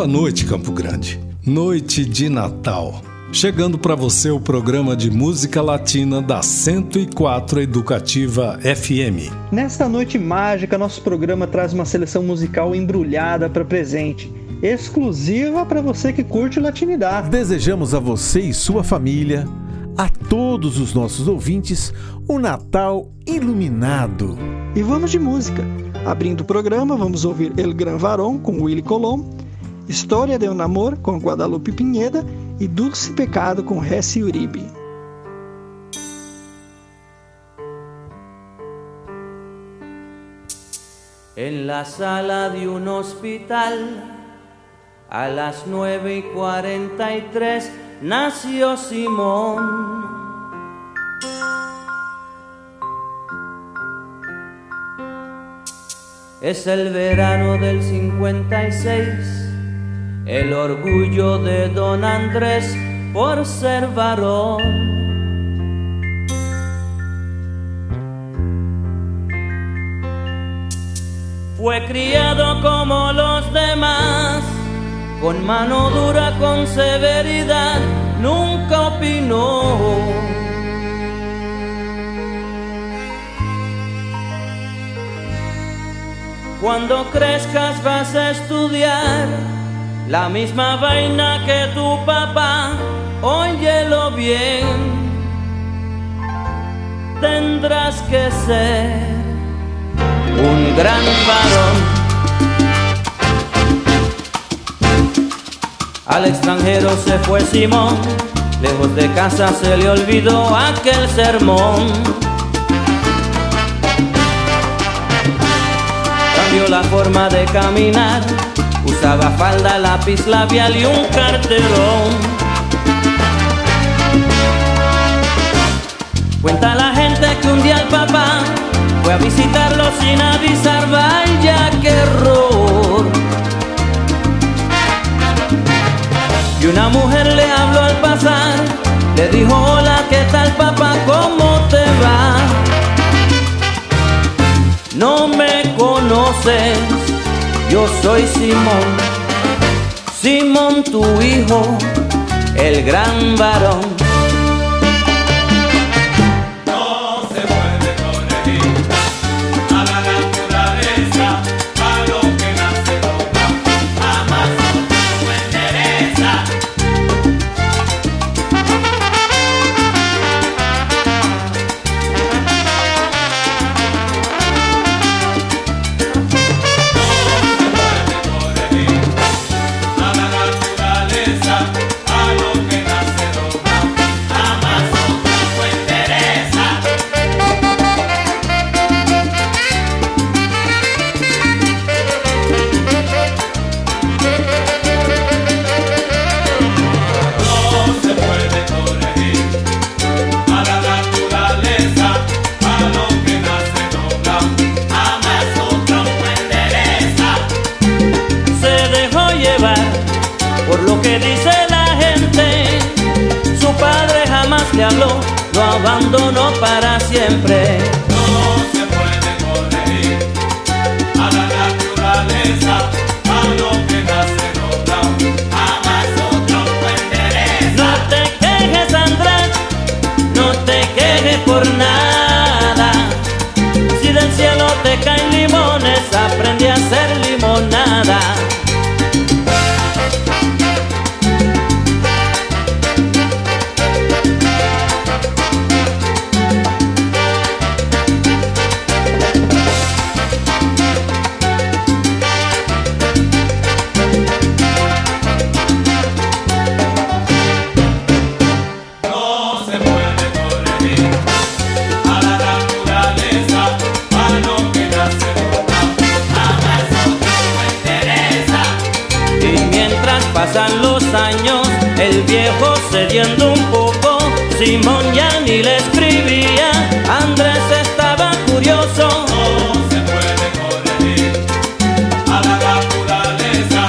Boa noite, Campo Grande. Noite de Natal. Chegando para você o programa de música latina da 104 Educativa FM. Nesta noite mágica, nosso programa traz uma seleção musical embrulhada para presente, exclusiva para você que curte latinidade. Desejamos a você e sua família, a todos os nossos ouvintes, um Natal iluminado. E vamos de música. Abrindo o programa, vamos ouvir El Gran Varón com Willy Colom, História de um Amor com Guadalupe Pinheda e Dulce Pecado com Hesse Uribe. En la sala de un hospital, a las nueve y cuarenta y tres, nació Simón. Es el verano del 56 el orgullo de don Andrés por ser varón. Fue criado como los demás, con mano dura, con severidad, nunca opinó. Cuando crezcas vas a estudiar la misma vaina que tu papá, óyelo bien, tendrás que ser un gran varón. Al extranjero se fue Simón, lejos de casa se le olvidó aquel sermón. Cambió la forma de caminar Usaba falda, lápiz labial y un carterón. Cuenta la gente que un día el papá fue a visitarlo sin avisar, vaya que error. Y una mujer le habló al pasar, le dijo hola, ¿qué tal papá? ¿Cómo te va? No me conoces yo soy Simón, Simón tu hijo, el gran varón. pueblo lo abandonó para siempre. No se puede correr a la naturaleza, a lo que nace otra, jamás otro pertenece. No te quejes, Andrés, no te quejes por nada. Si del cielo te caen limones, aprendí a hacer limonada. el viejo cediendo un poco, Simón ya ni le escribía, Andrés estaba curioso. No se puede corregir a la naturaleza,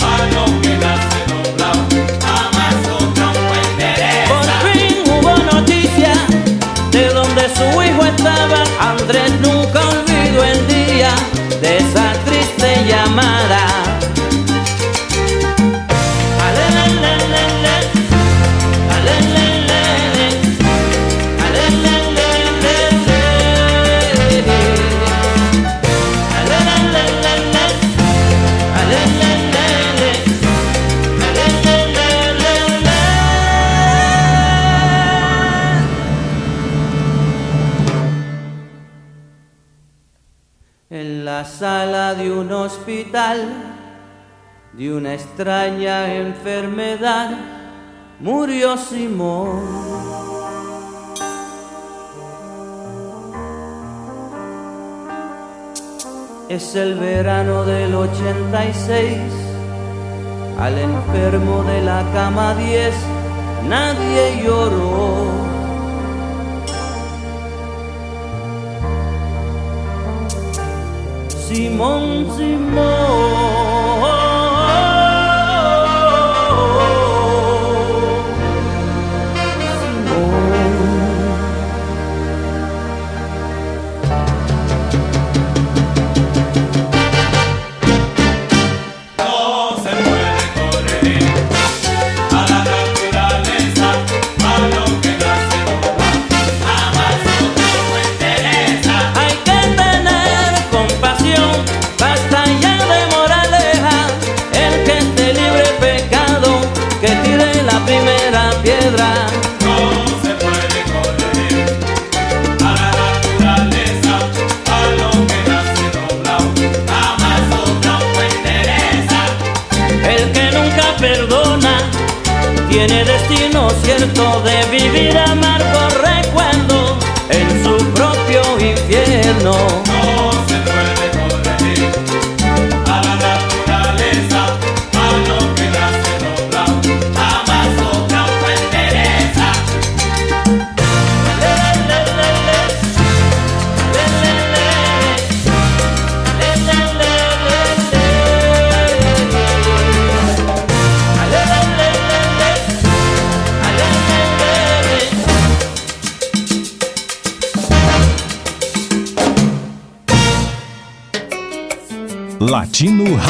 a lo que nace doblado, jamás otra interesa. Por fin hubo noticia de donde su hijo estaba, Andrés nunca olvidó el día de esa triste llamada. Hospital, de una extraña enfermedad, murió Simón. Es el verano del 86, al enfermo de la cama 10 nadie lloró. Simón, Simón.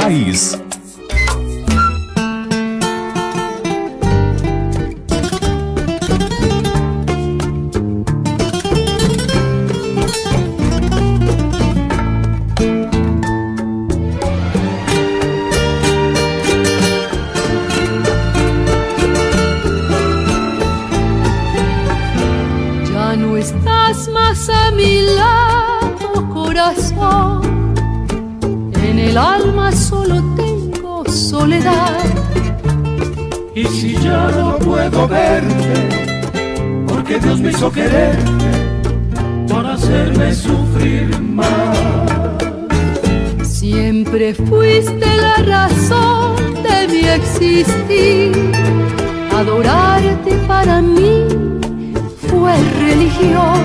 Raiz. Porque Dios me hizo quererte para hacerme sufrir más. Siempre fuiste la razón de mi existir. Adorarte para mí fue religión.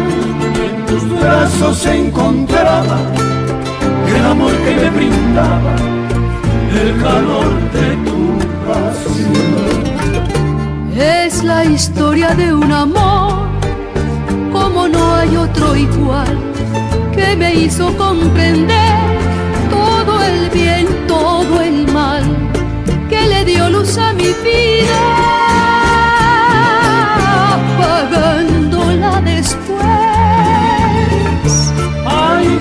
En tus brazos se encontraba el amor que me brindaba, el calor de tu pasión. Es la historia de un amor, como no hay otro igual, que me hizo comprender todo el bien, todo el mal, que le dio luz a mi vida, apagándola después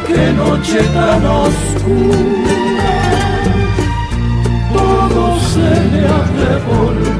qué noche tan oscura, todo se me ha volver.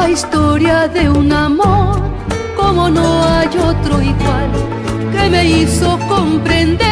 La historia de un amor como no hay otro igual, que me hizo comprender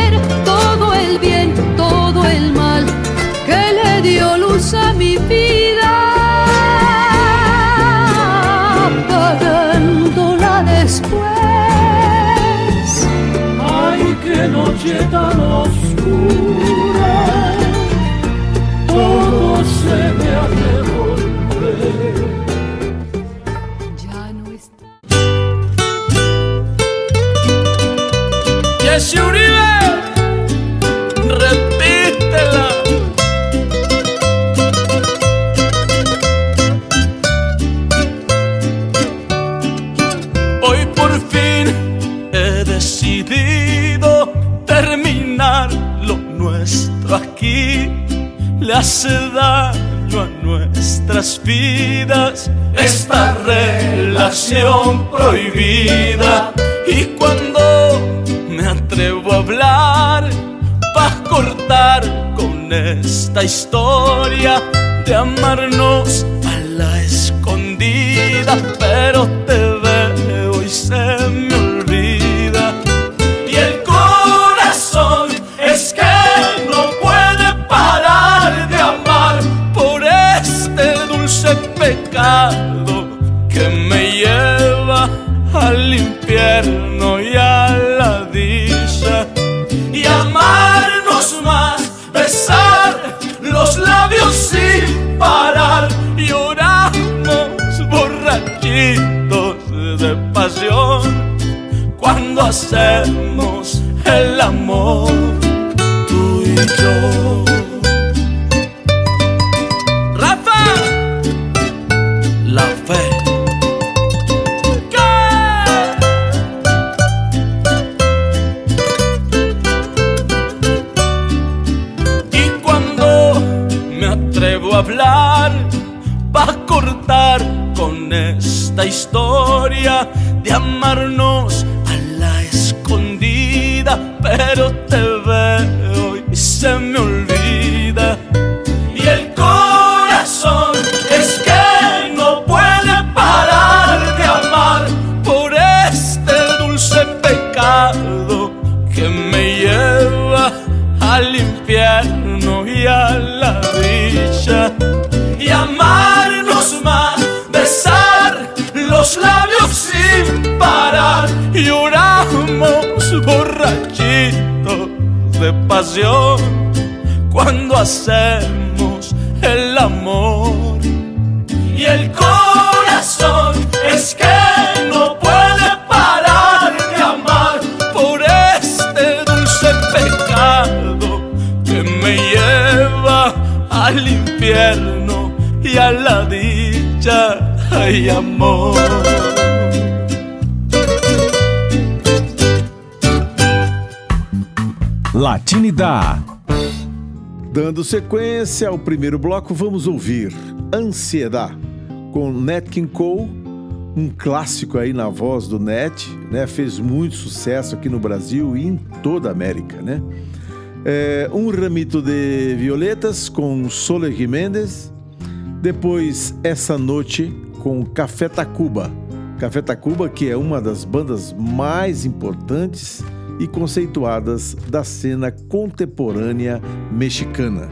hace daño a nuestras vidas esta relación prohibida. Y cuando me atrevo a hablar, para cortar con esta historia de amarnos cuando hacemos el amor cuando hacemos el amor. Y el corazón es que no puede parar de amar por este dulce pecado que me lleva al infierno y a la dicha. Ay, amor. Latinidad. Dando sequência ao primeiro bloco, vamos ouvir Ansiedade com Nat King Cole, um clássico aí na voz do Nat, né? Fez muito sucesso aqui no Brasil e em toda a América, né? É, um ramito de violetas com Soler Jiménez, depois Essa Noite com Café Tacuba. Café Tacuba, que é uma das bandas mais importantes e conceituadas da cena contemporânea mexicana.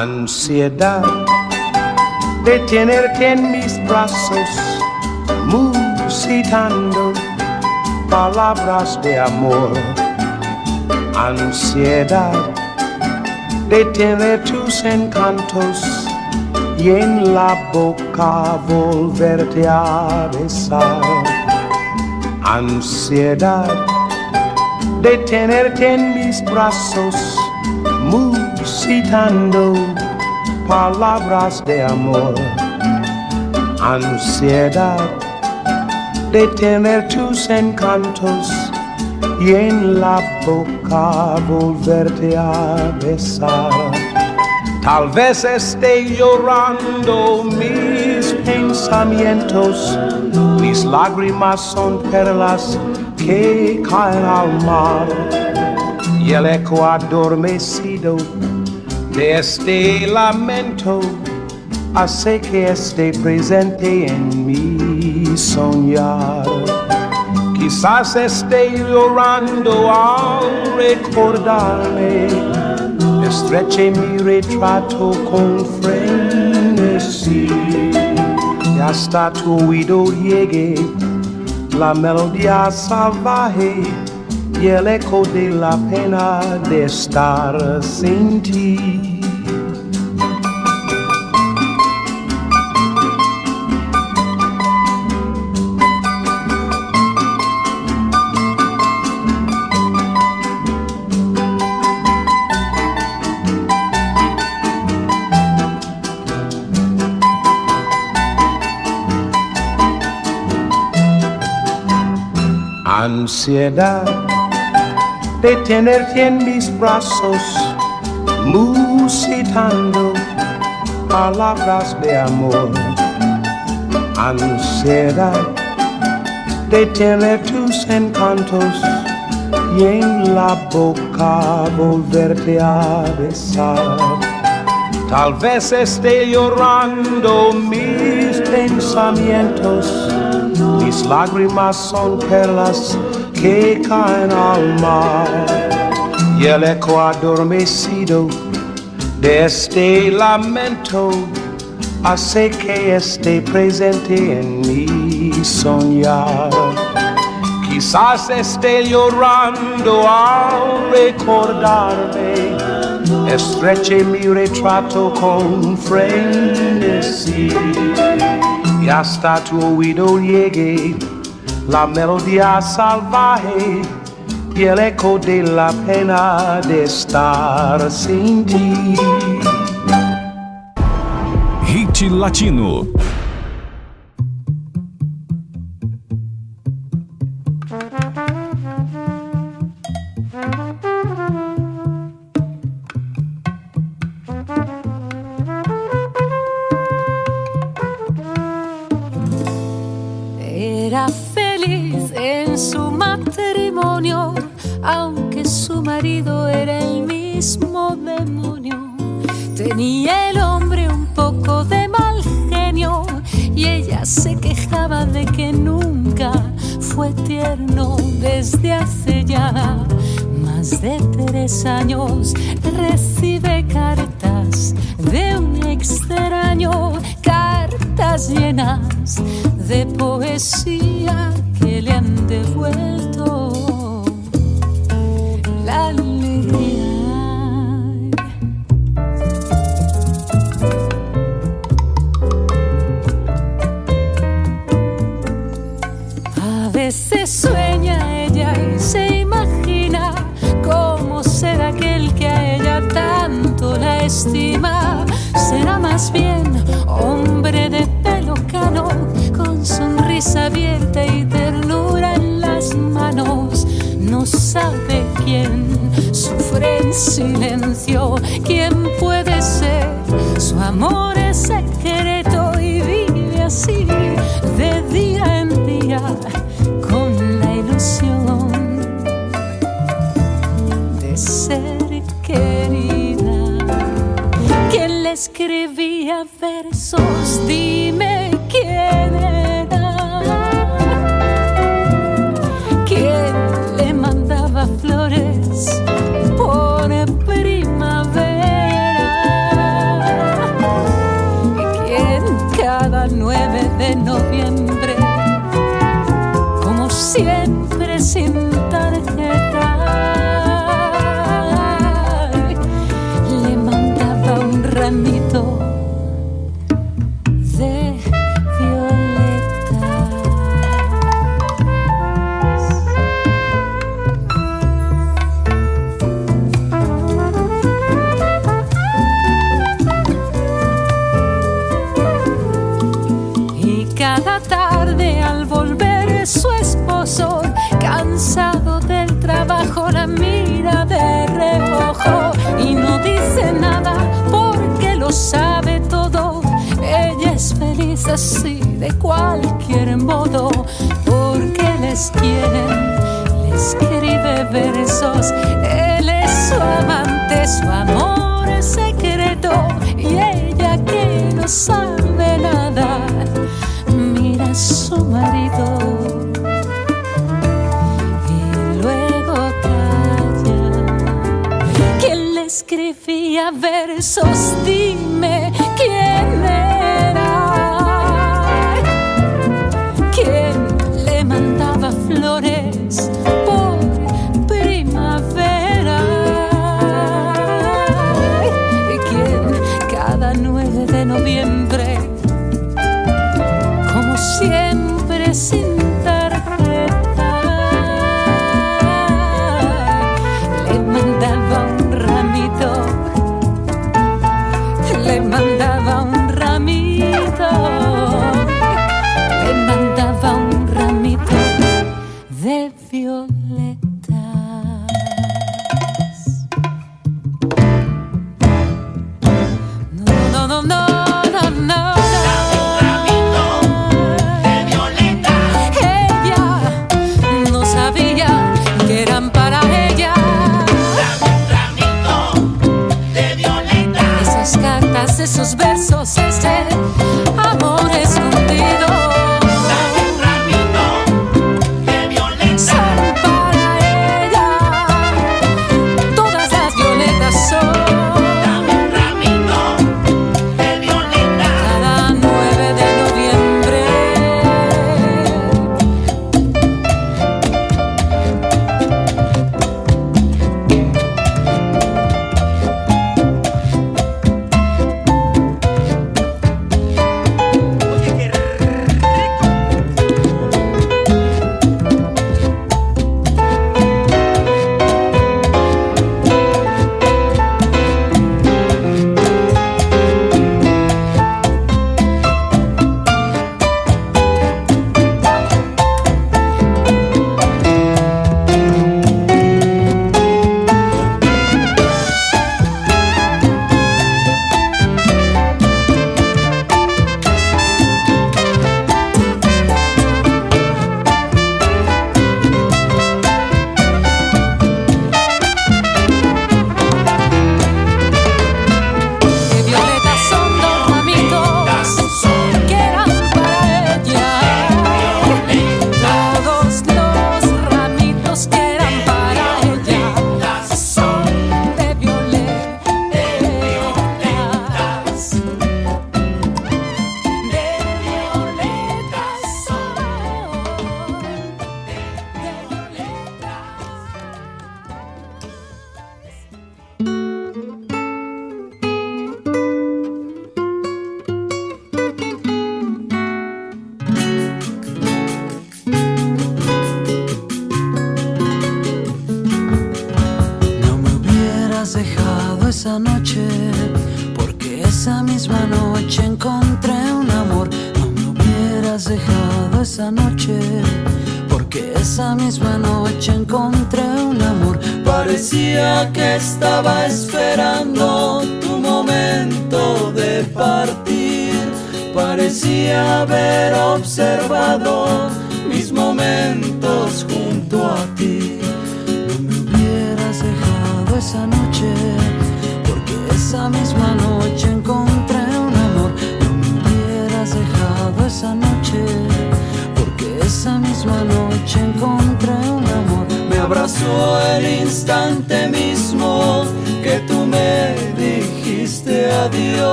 Ansiedad de tenerte en mis brazos, musitando palabras de amor. Ansiedad de tener tus encantos y en la boca volverte a besar. Ansiedad de tenerte en mis brazos, musitando palabras de amor, ansiedad de tener tus encantos y en la boca volverte a besar. Tal vez esté llorando mis pensamientos, mis lágrimas son perlas que caen al mar y el eco adormecido de este lamento hace que esté presente en mi soñar. Quizás esté llorando al recordarme, estreche mi retrato con frenesí y hasta tu oído llegue la melodía salvaje y el eco de la pena de estar sin ti. Ansiedad de tenerte en mis brazos, musitando palabras de amor, ansiedad de tener tus encantos y en la boca volverte a besar. Tal vez esté llorando mis pensamientos, mis lágrimas son perlas que caen al mar. Y el eco adormecido de este lamento hace que esté presente en mi soñar. Quizás esté llorando al recordarme, estreche mi retrato con frenesí y hasta tu oído llegue la melodía salvaje y el eco de la pena de estar sin ti. Hit Latino. Mismo demonio. Tenía el hombre un poco de mal genio y ella se quejaba de que nunca fue tierno desde hace ya más de tres años. Recibe cartas de un extraño, cartas llenas de poesía que le han devuelto en silencio, quién Él es su amante, su amor secreto y ella que no sabe nada mira a su marido y luego calla. ¿Quién le escribía versos?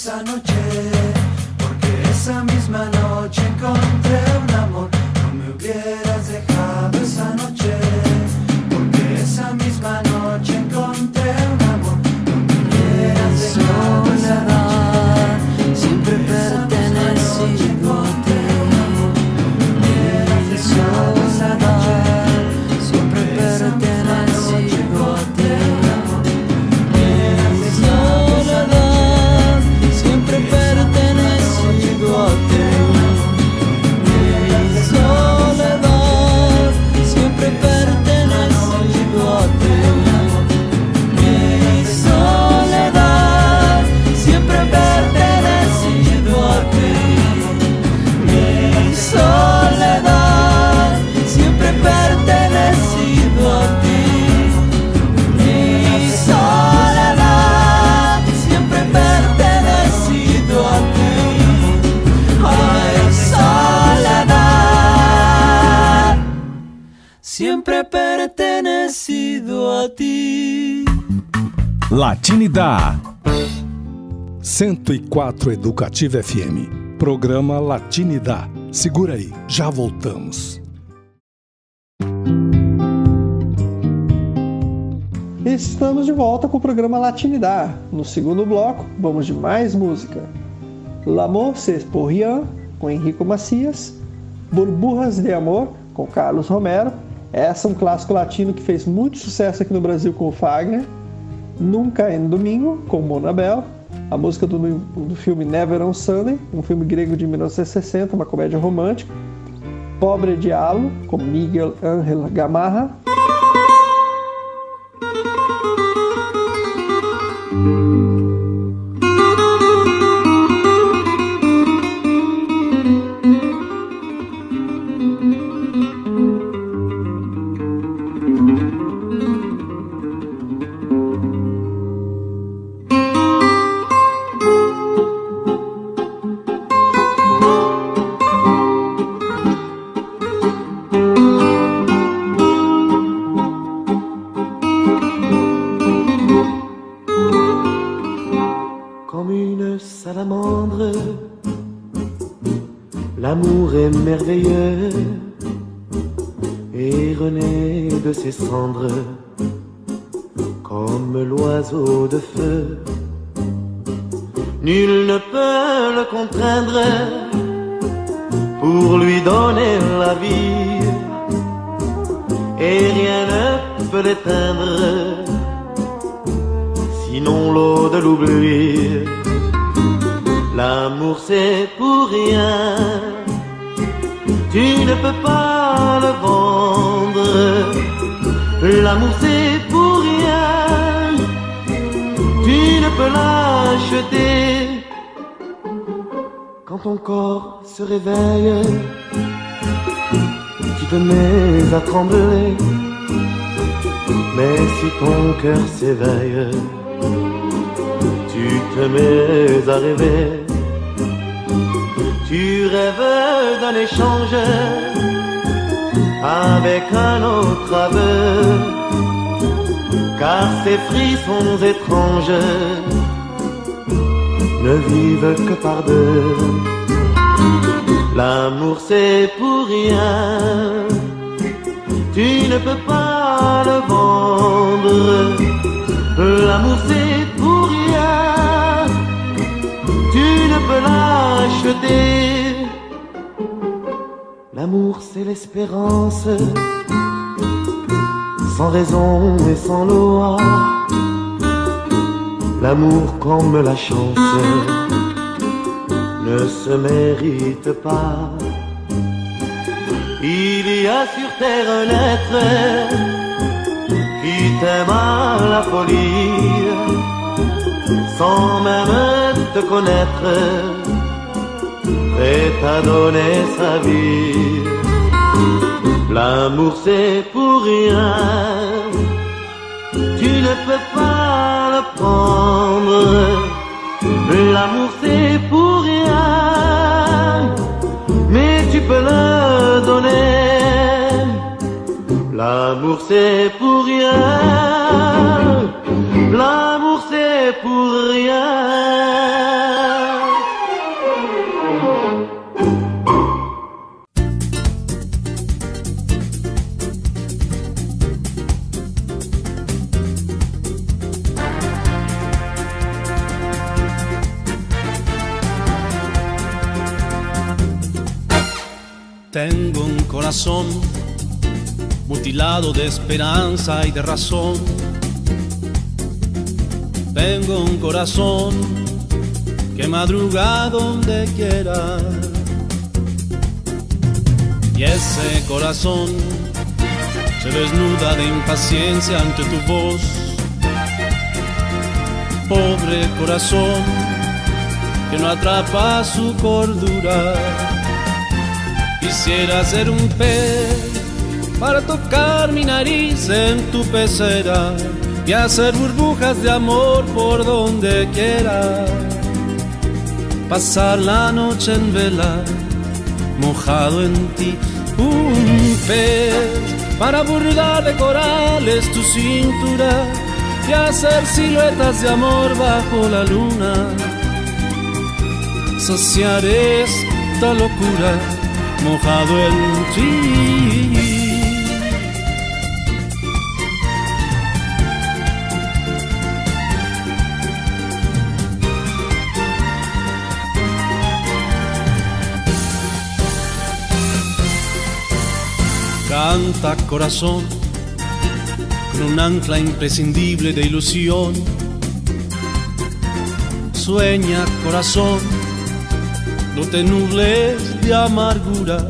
esa noche. Latinidade. 104 Educativa FM. Programa Latinidade. Segura aí, já voltamos. Estamos de volta com o programa Latinidade. No segundo bloco, vamos de mais música. L'amour c'est pour rien, com Henrico Macias. Burburras de Amor, com Carlos Romero. Essa é um clássico latino que fez muito sucesso aqui no Brasil com o Fagner. Nunca em Domingo, com Mona Bell. A música do, do filme Never on Sunday, um filme grego de 1960, uma comédia romântica. Pobre Diabo, com Miguel Ángel Gamarra. sinon l'eau de l'oubli. L'amour c'est pour rien, tu ne peux pas le vendre. L'amour c'est pour rien, tu ne peux l'acheter. Quand ton corps se réveille, tu te mets à trembler mais si ton cœur s'éveille, tu te mets à rêver. Tu rêves d'un échange avec un autre aveu, car ces frissons étranges ne vivent que par deux. L'amour c'est pour rien, tu ne peux pas le vendre. L'amour c'est pour rien, tu ne peux l'acheter. L'amour c'est l'espérance, sans raison et sans loi. L'amour comme la chance ne se mérite pas. Il y a sur terre un être qui t'aime à la folie, sans même te connaître, prêt à donner sa vie. L'amour c'est pour rien, tu ne peux pas le prendre. L'amour c'est pour L'amour c'est pour rien. L'amour c'est pour rien. Tengo un corazón mutilado de esperanza y de razón. Tengo un corazón que madruga donde quiera. Y ese corazón se desnuda de impaciencia ante tu voz. Pobre corazón que no atrapa su cordura Quisiera ser un pez para tocar mi nariz en tu pecera y hacer burbujas de amor por donde quiera. Pasar la noche en vela, mojado en ti, un pez para bordar de corales tu cintura y hacer siluetas de amor bajo la luna. Saciar esta locura mojado en ti. Canta corazón con un ancla imprescindible de ilusión. Sueña corazón, no te nubles de amargura.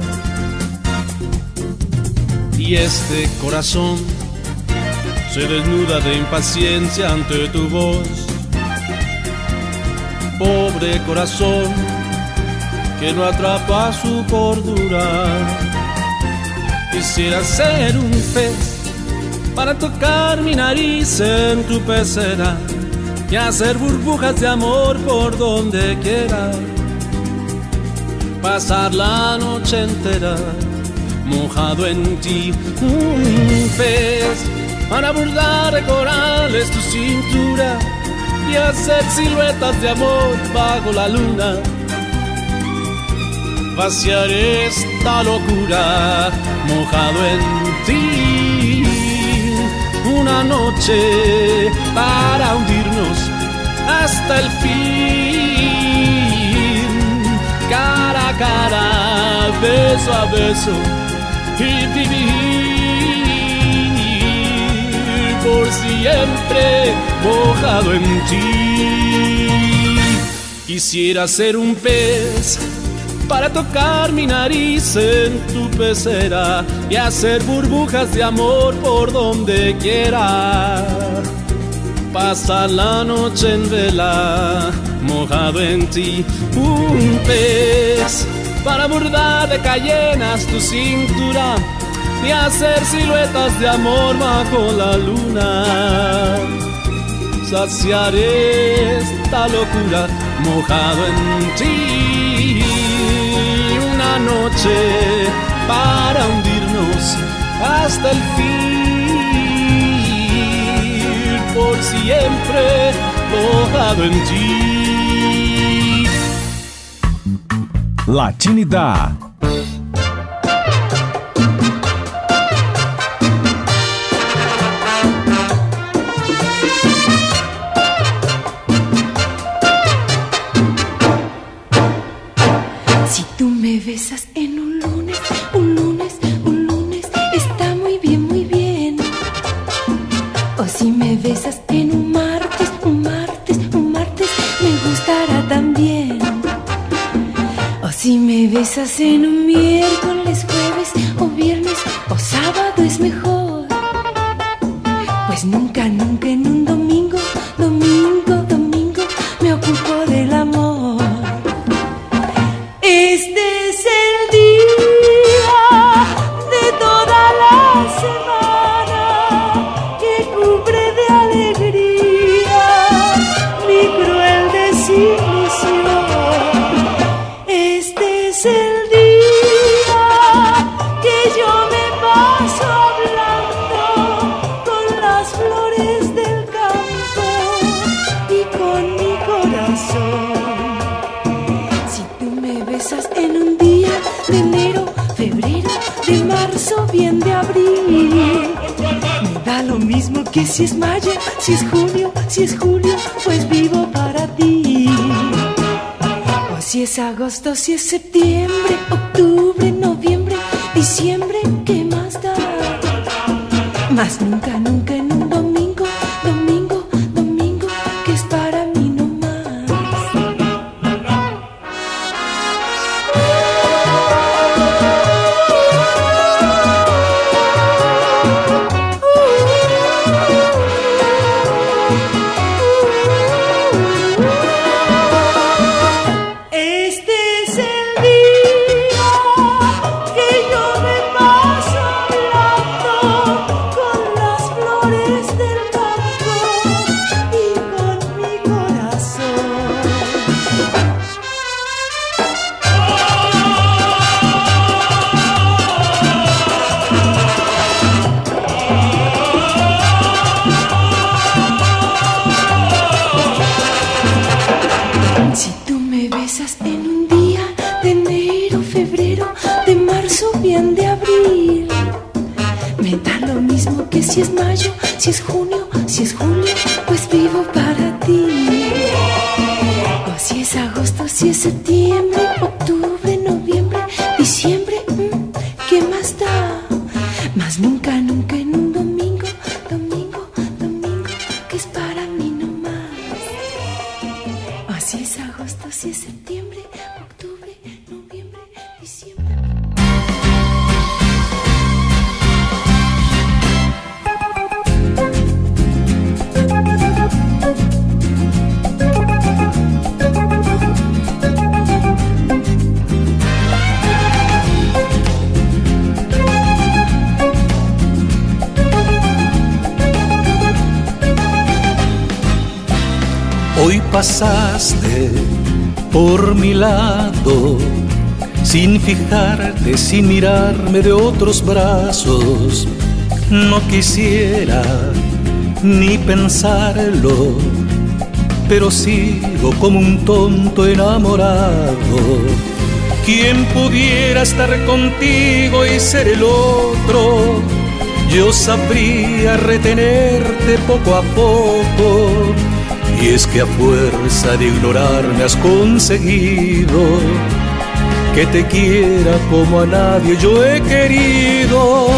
Y este corazón se desnuda de impaciencia ante tu voz. Pobre corazón que no atrapa su cordura Quisiera ser un pez para tocar mi nariz en tu pecera y hacer burbujas de amor por donde quiera. Pasar la noche entera mojado en ti, un pez para bordar de corales tu cintura y hacer siluetas de amor bajo la luna vaciar esta locura mojado en ti. Una noche para hundirnos hasta el fin. Cara a cara, beso a beso y vivir por siempre mojado en ti. Quisiera ser un pez para tocar mi nariz en tu pecera y hacer burbujas de amor por donde quiera. Pasa la noche en vela, mojado en ti, un pez para bordar de cayenas tu cintura y hacer siluetas de amor bajo la luna. Saciar esta locura mojado en ti para hundirnos hasta el fin, por siempre mojado en ti. Latinidad que si es mayo, si es junio, si es julio, pues vivo para ti. O si es agosto, si es septiembre, octubre, noviembre, diciembre, ¿qué más da? Más nunca, nunca fijarte, sin mirarme de otros brazos. No quisiera ni pensarlo, pero sigo como un tonto enamorado. ¿Quién pudiera estar contigo y ser el otro? Yo sabría retenerte poco a poco. Y es que a fuerza de ignorarme has conseguido que te quiera como a nadie yo he querido.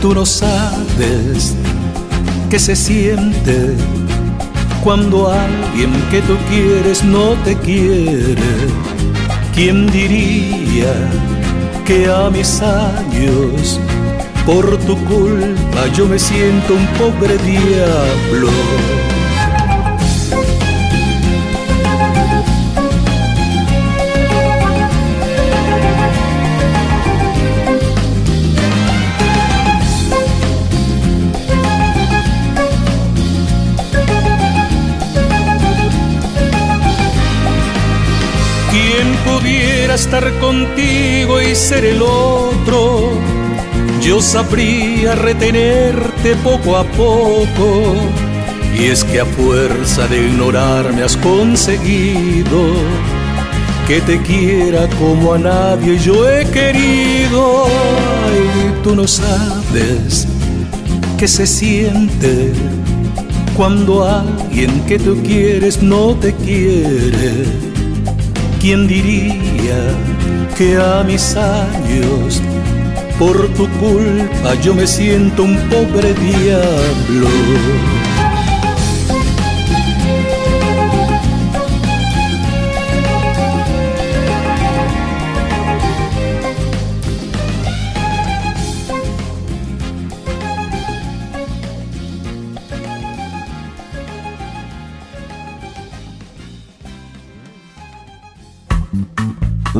Tú no sabes qué se siente cuando alguien que tú quieres no te quiere. ¿Quién diría que a mis años por tu culpa yo me siento un pobre diablo? Estar contigo y ser el otro? Yo sabría retenerte poco a poco. Y es que a fuerza de ignorarme has conseguido que te quiera como a nadie yo he querido. Ay, tú no sabes qué se siente cuando alguien que tú quieres no te quiere. ¿Quién diría que a mis años, por tu culpa, yo me siento un pobre diablo?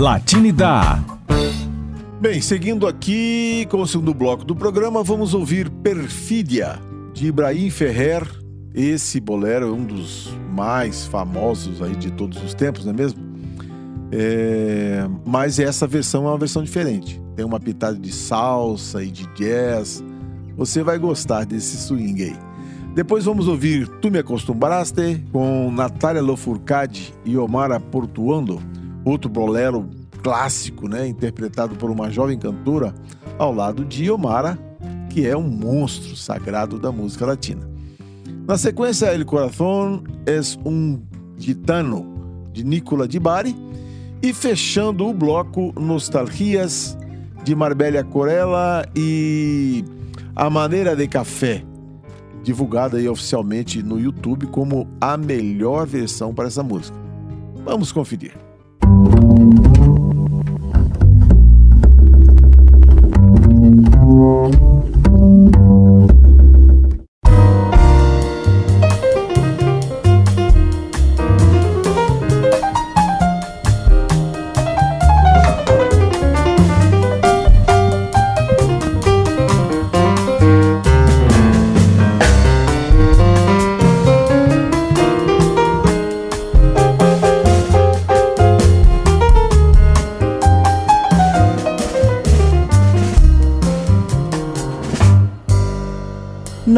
Latinidade. Bem, seguindo aqui com o segundo bloco do programa, vamos ouvir Perfídia, de Ibrahim Ferrer. Esse bolero é um dos mais famosos aí de todos os tempos, não é mesmo? É... Mas essa versão é uma versão diferente. Tem uma pitada de salsa e de jazz. Você vai gostar desse swing aí. Depois vamos ouvir Tu Me Acostumbraste, com Natália Lofurcade e Omar Portuando outro bolero clássico, né, interpretado por uma jovem cantora ao lado de Omara, que é um monstro sagrado da música latina. Na sequência, El Corazón es um gitano de Nicola Di Bari e fechando o bloco Nostalgias de Marbella Corella e A Maneira de Café, divulgada aí oficialmente no YouTube como a melhor versão para essa música. Vamos conferir. Thank you.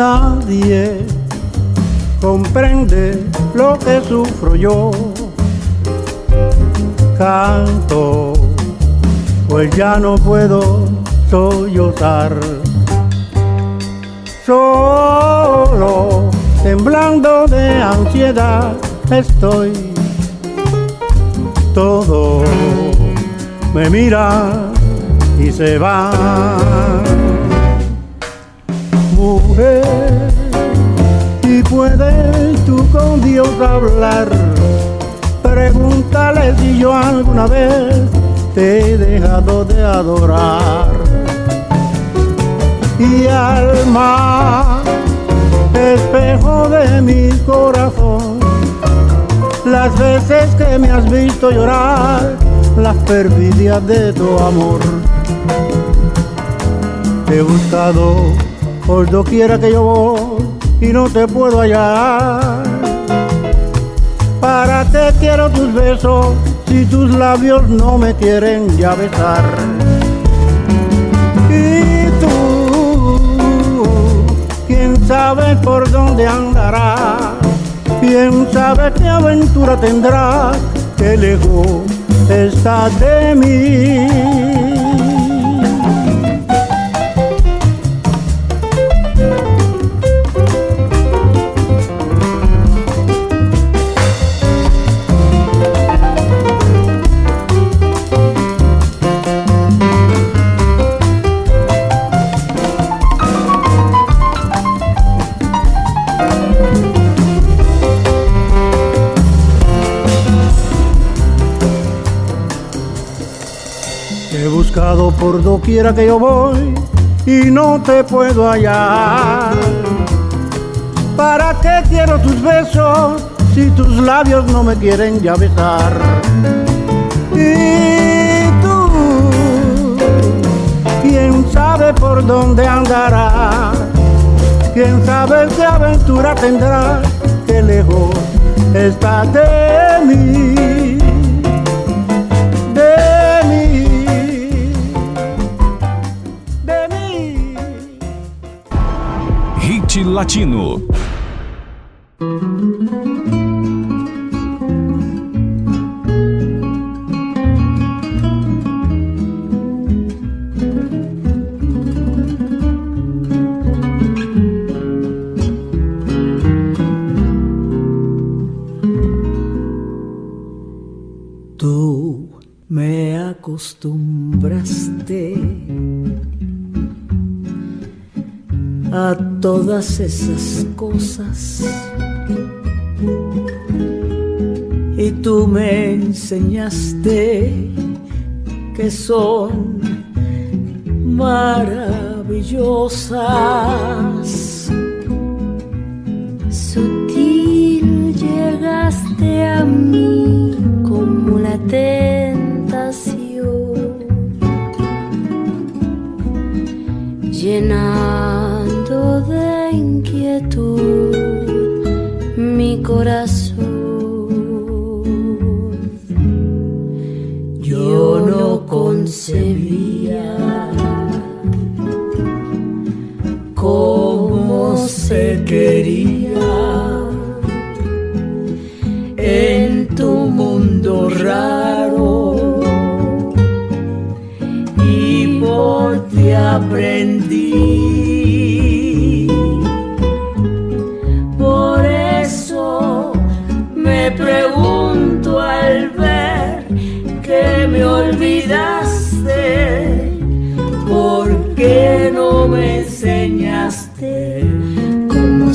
Nadie comprende lo que sufro yo. Canto, pues ya no puedo sollozar. Solo, temblando de ansiedad, estoy. Todo me mira y se va. Y puedes tú con Dios hablar. Pregúntale si yo alguna vez te he dejado de adorar. Y alma, espejo de mi corazón, las veces que me has visto llorar, las perfidias de tu amor. Te he buscado por doquiera que yo voy y no te puedo hallar. ¿Para qué quiero tus besos si tus labios no me quieren ya besar? Y tú, quién sabe por dónde andarás, quién sabe qué aventura tendrás, qué lejos está de mí. Por doquiera que yo voy y no te puedo hallar. ¿Para qué quiero tus besos si tus labios no me quieren ya besar? Y tú, quién sabe por dónde andará, quién sabe qué aventura tendrá, qué lejos está de mí. Latino. Esas cosas. Y tú me enseñaste que son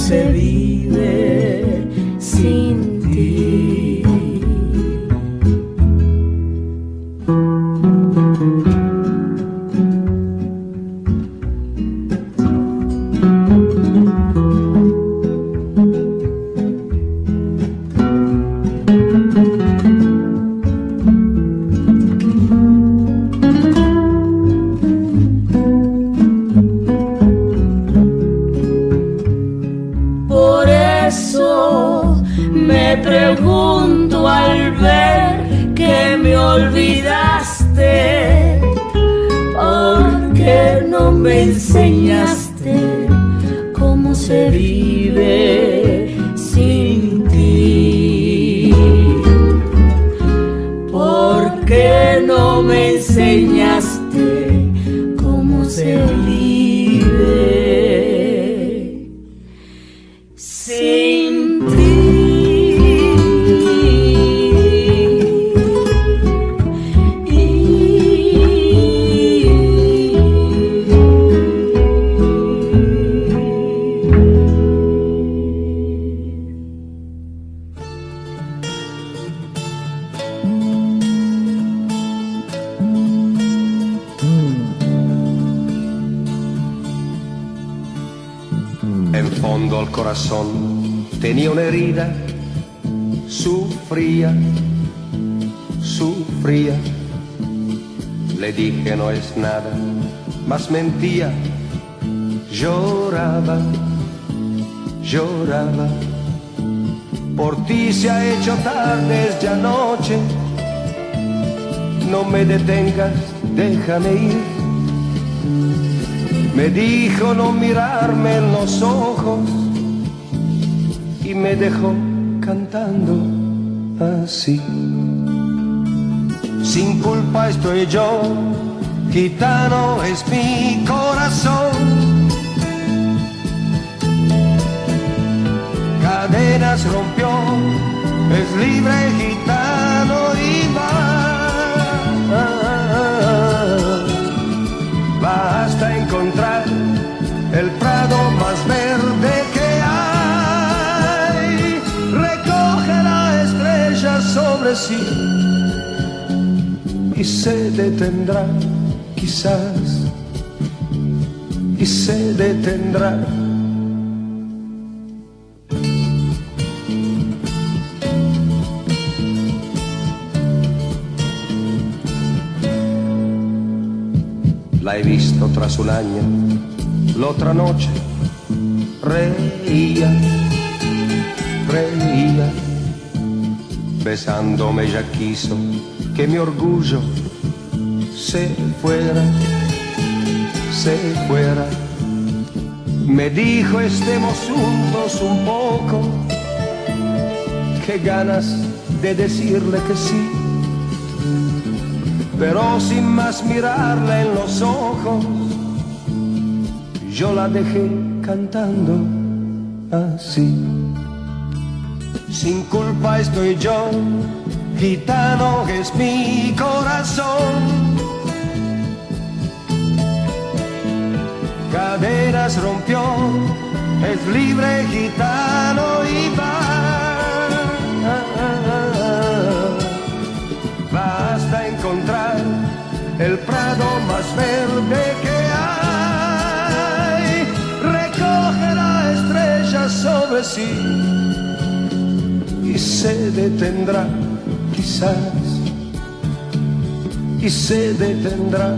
se vive dijo no mirarme en los ojos y me dejó cantando así. Sin culpa estoy yo, gitano es mi corazón. Cadenas rompió, es libre sobre sí y se detendrá, quizás, y se detendrá. La he visto tras un año, la otra noche reía, reía, besándome ya quiso que mi orgullo se fuera, se fuera. Me dijo estemos juntos un poco, qué ganas de decirle que sí, pero sin más mirarla en los ojos, yo la dejé cantando así. Sin culpa estoy yo gitano es mi corazón. Caderas rompió, es libre gitano y va. Va hasta encontrar el prado más verde que hay. Recoge la estrella sobre sí se detendrá, quizás, y se detendrá.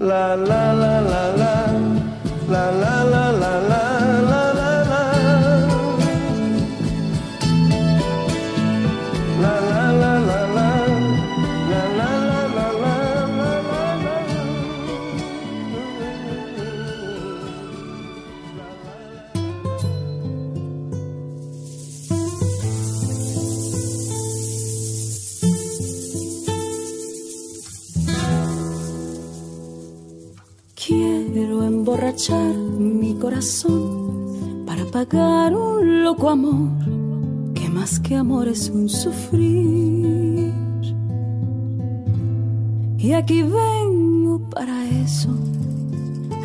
La la la la la, la la la la la. Para pagar un loco amor que más que amor es un sufrir. Y aquí vengo para eso,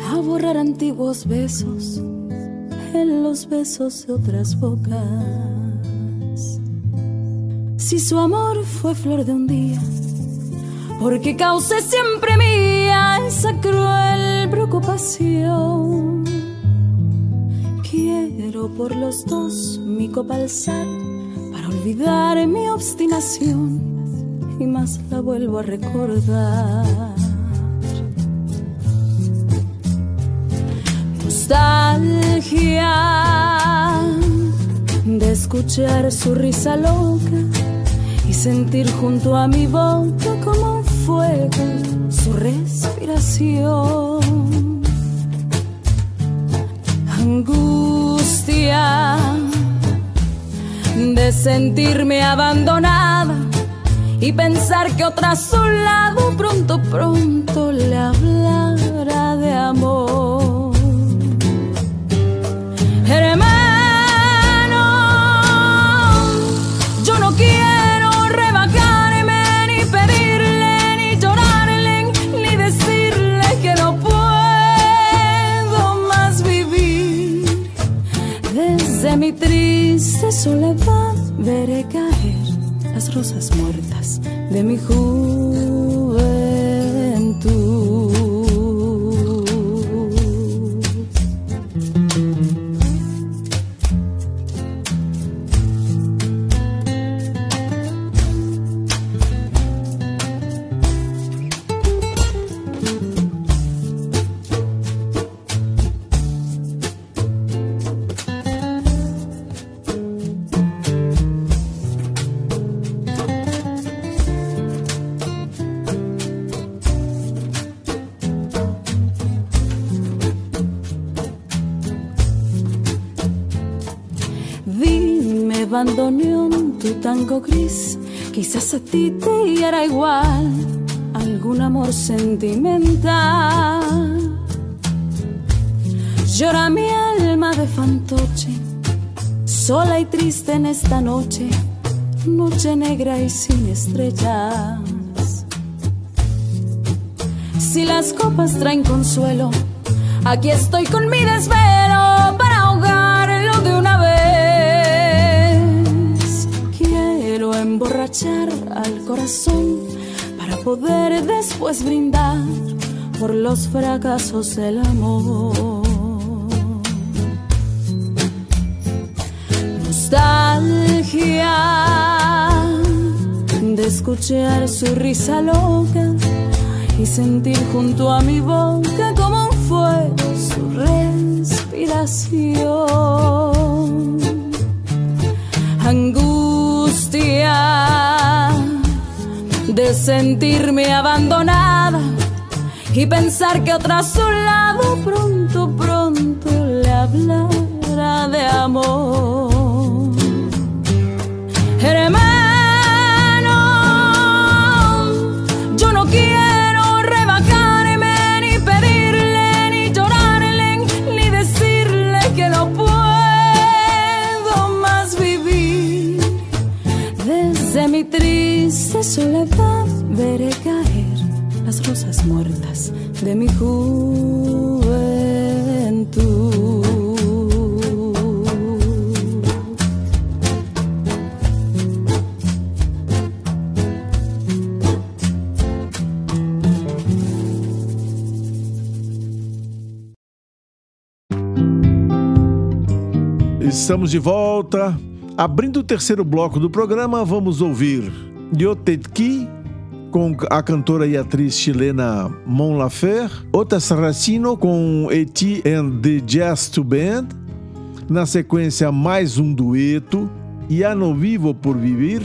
a borrar antiguos besos en los besos de otras bocas. Si su amor fue flor de un día, porque causé siempre mía esa cruel preocupación. Quiero por los dos mi copa alzar para olvidar mi obstinación y más la vuelvo a recordar. Nostalgia de escuchar su risa loca y sentir junto a mi boca como fuego su respiración. Angustia de sentirme abandonada y pensar que otra a su lado pronto, pronto le hablará de amor. Soledad veré caer las rosas muertas de mi juventud. Bandoneón, tu tango gris, quizás a ti te hará igual algún amor sentimental. Llora mi alma de fantoche, sola y triste en esta noche, noche negra y sin estrellas. Si las copas traen consuelo, aquí estoy con mi desvelo emborrachar al corazón para poder después brindar por los fracasos del amor. Nostalgia de escuchar su risa loca y sentir junto a mi boca como un fuego su respiración. De sentirme abandonada y pensar que otra a su lado pronto, pronto le hablará de amor. Muertas de mi juventud. Estamos de volta. Abrindo o terceiro bloco do programa, vamos ouvir Yotetki com a cantora e atriz chilena Mon Laferte, Otas Racino com Eti and the Jazz to Band, na sequência mais um dueto, Ya no Vivo por Vivir,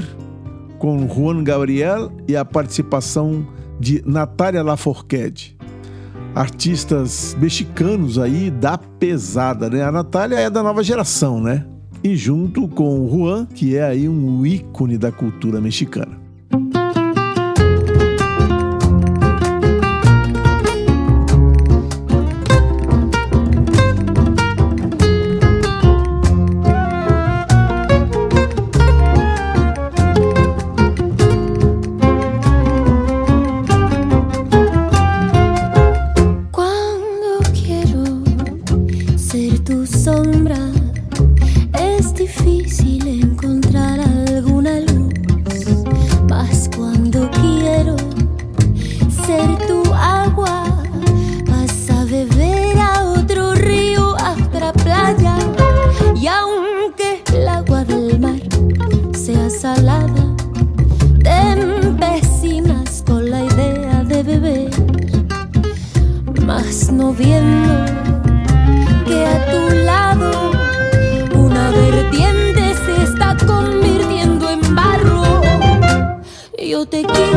com Juan Gabriel e a participação de Natália Lafourcade artistas mexicanos aí da pesada, né? A Natália é da nova geração, né? E junto com o Juan, que é aí um ícone da cultura mexicana. Te quiero,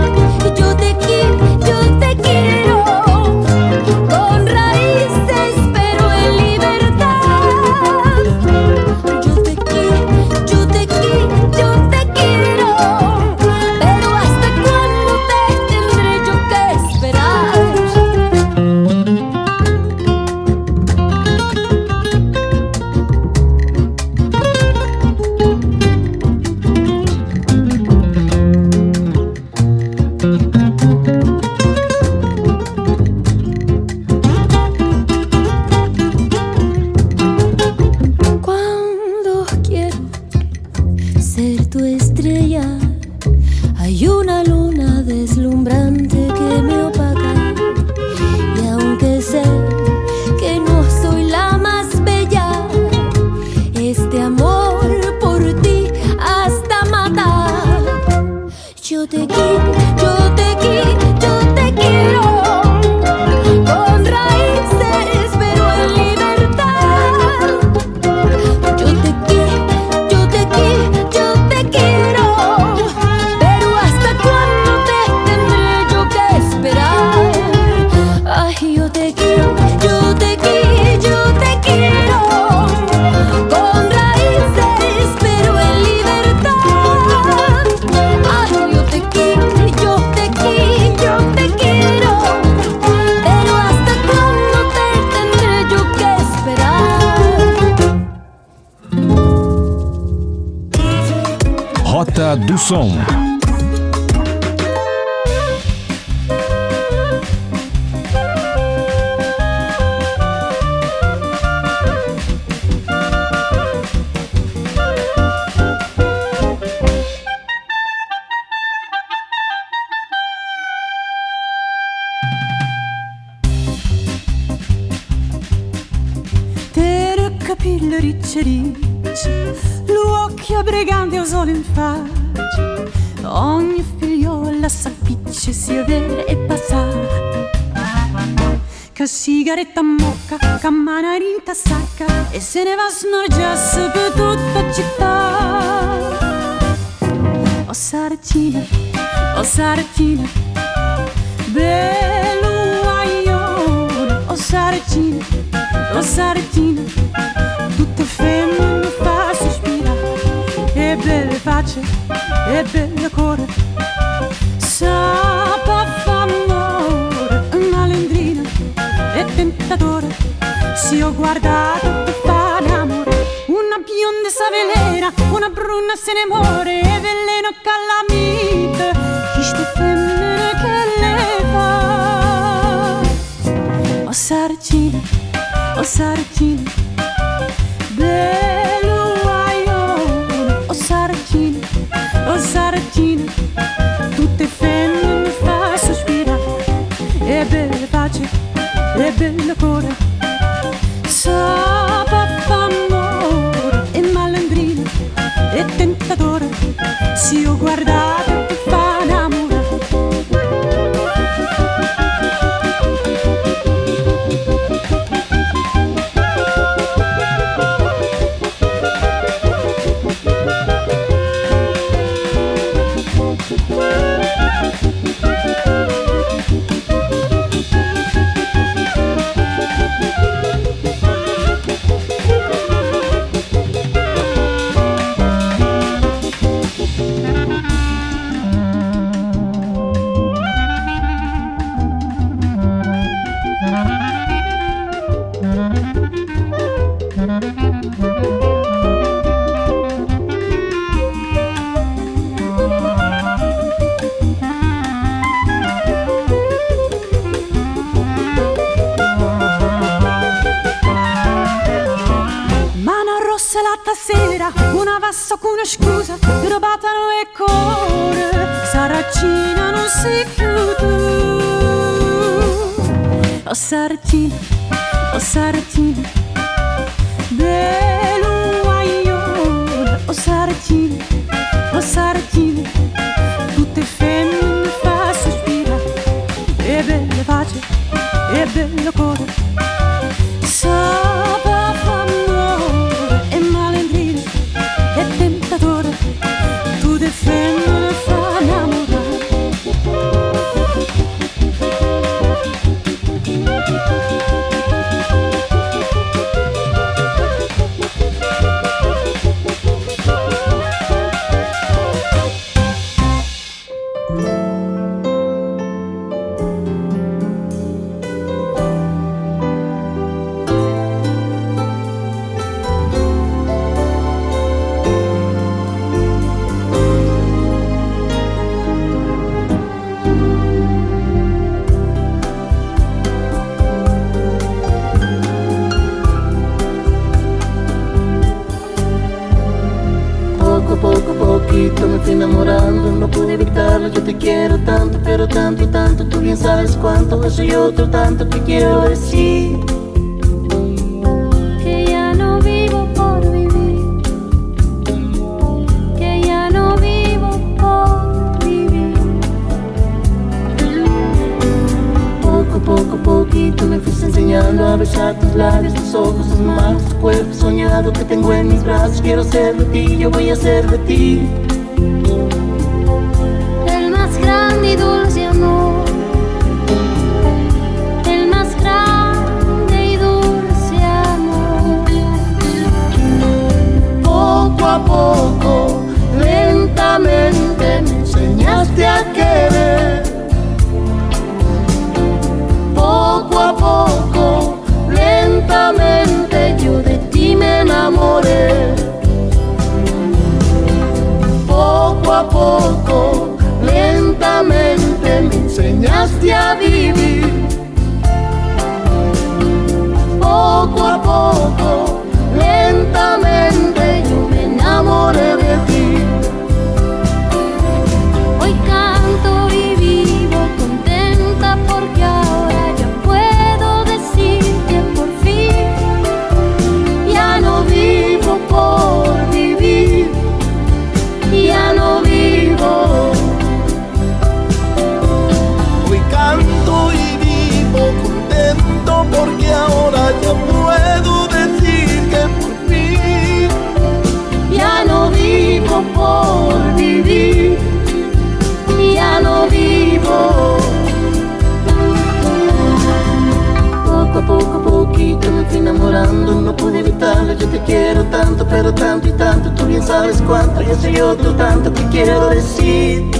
pero tanto y tanto, tú bien sabes cuánto, y soy otro tanto que quiero decir.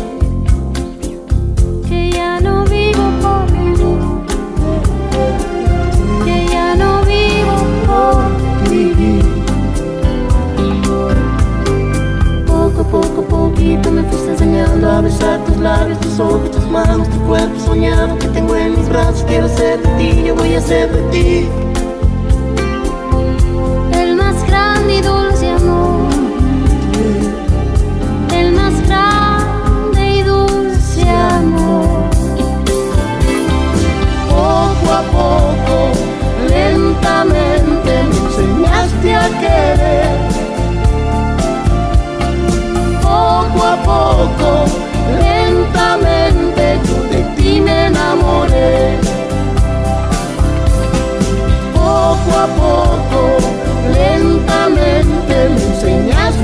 que ya no vivo por vivir, que ya no vivo por vivir. Poco poco, poquito me fuiste enseñando a besar tus labios, tus ojos, tus manos, tu cuerpo soñado que tengo en mis brazos. Quiero ser de ti, yo voy a ser de ti.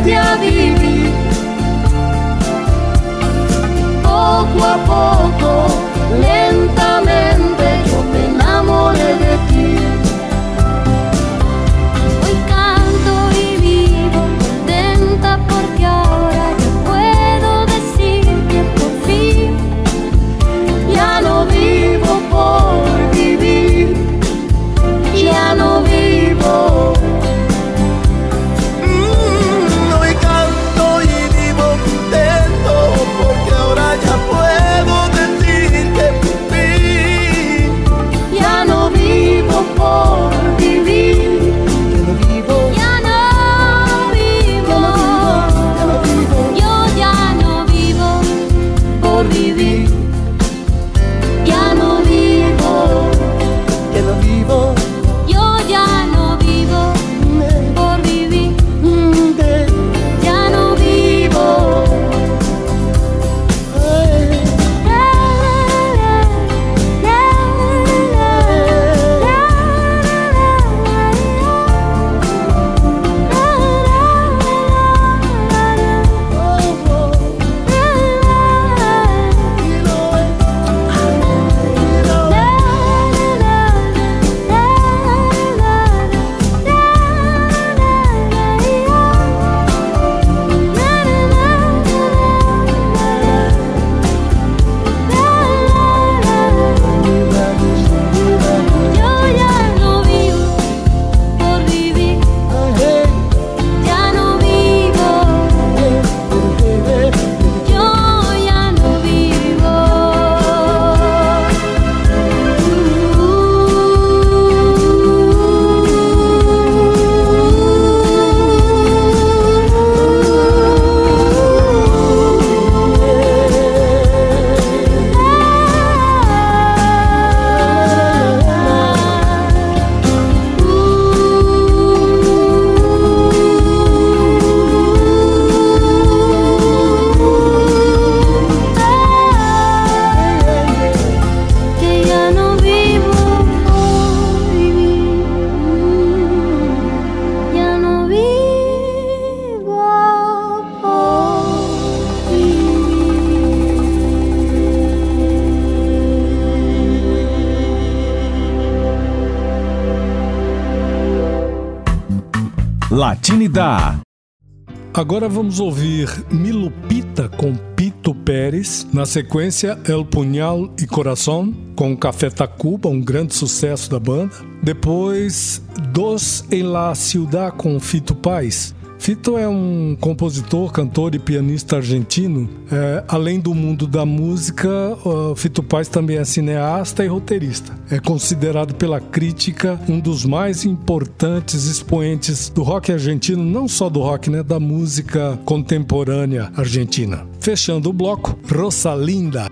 Enseñaste a vivir. Poco a poco, lentamente Tinidá. Agora vamos ouvir Milupita com Pito Pérez. Na sequência, El Punhal e Coração com Café Tacuba, um grande sucesso da banda. Depois, Dos em La Ciudad com Fito Paz. Fito é um compositor, cantor e pianista argentino. É, além do mundo da música, Fito Paz também é cineasta e roteirista é considerado pela crítica um dos mais importantes expoentes do rock argentino, não só do rock, né, da música contemporânea argentina. Fechando o bloco, Rosalinda.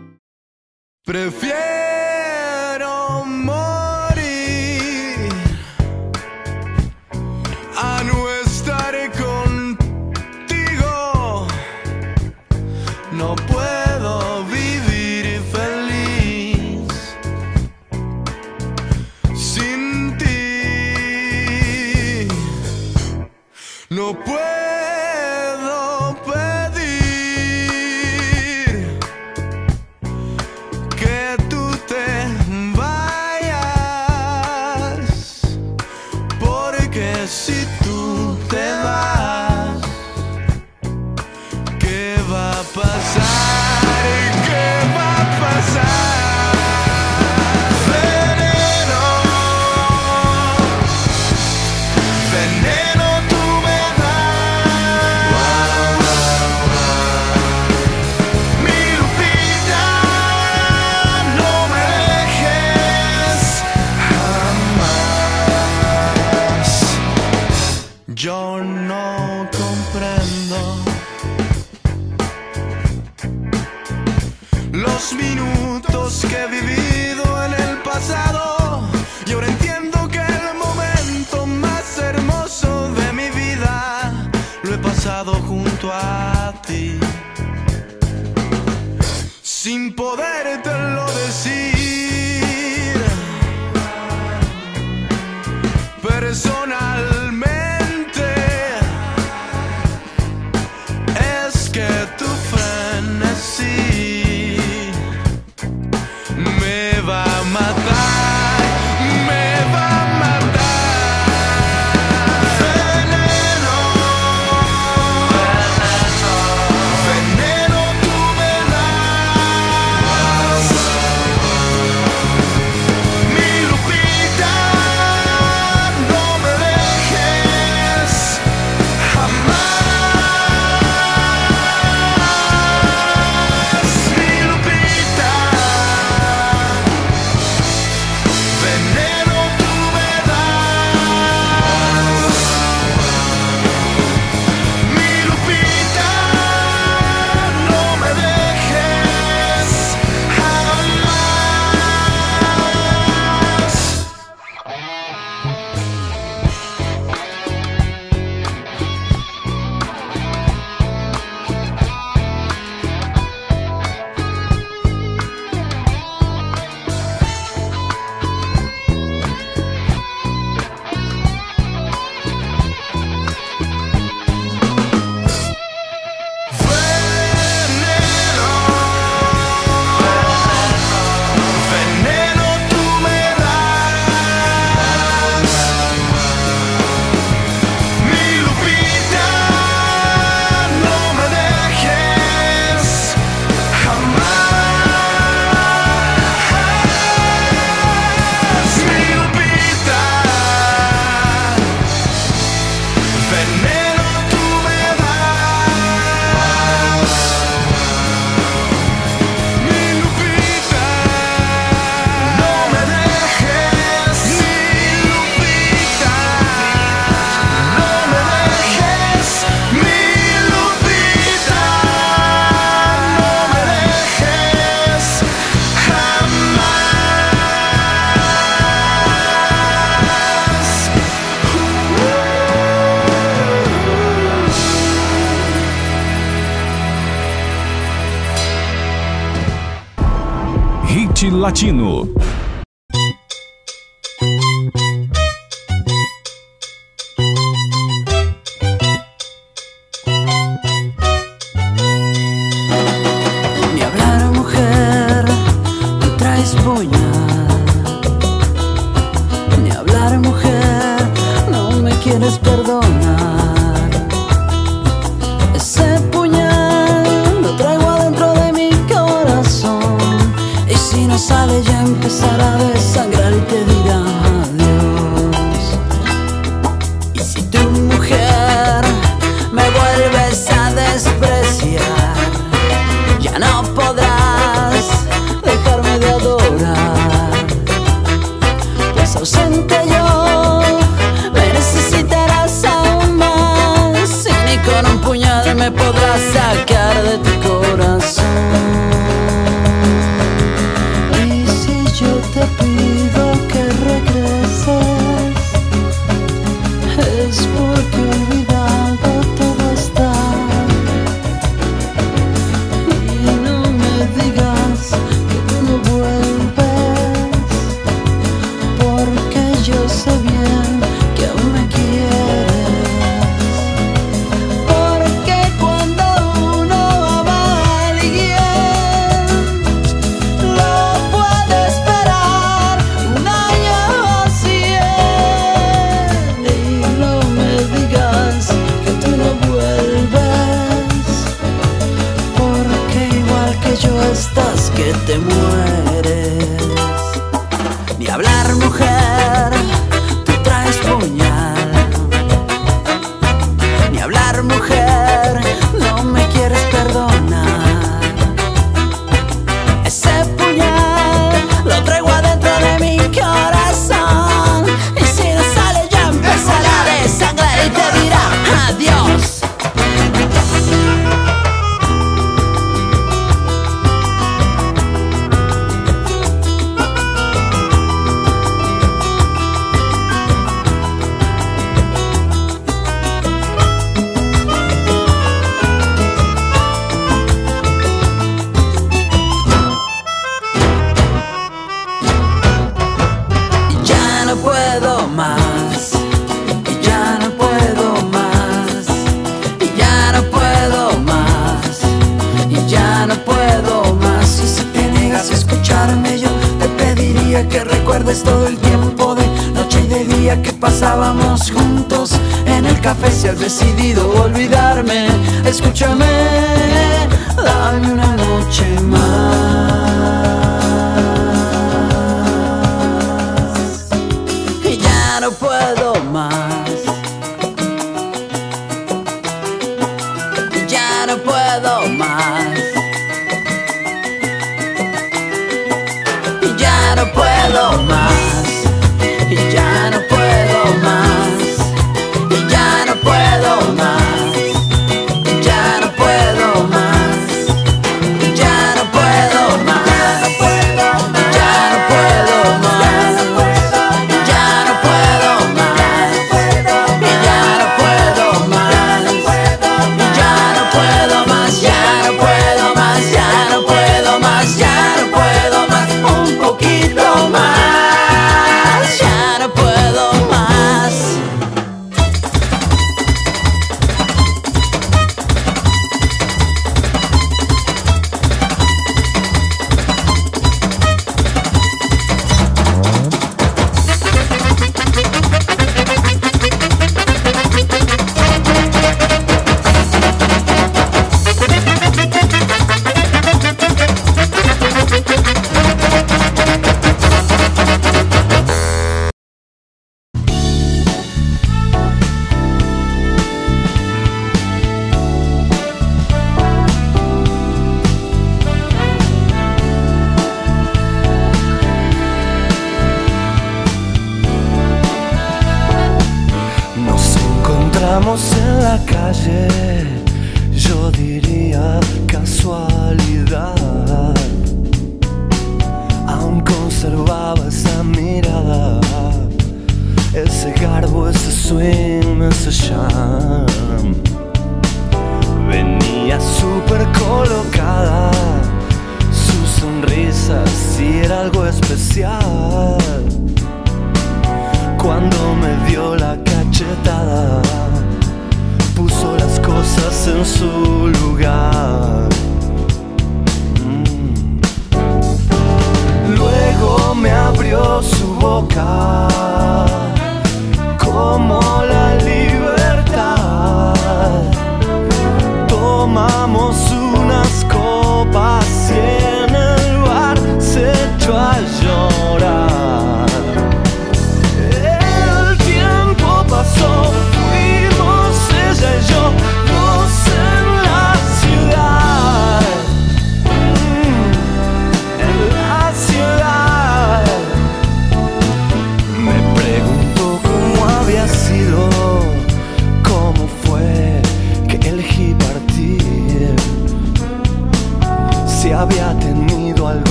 Latino. algo especial cuando me dio la cachetada. Puso las cosas en su lugar. Mm. Luego me abrió su boca como la libertad. Tomamos unas copas. Yeah. 传说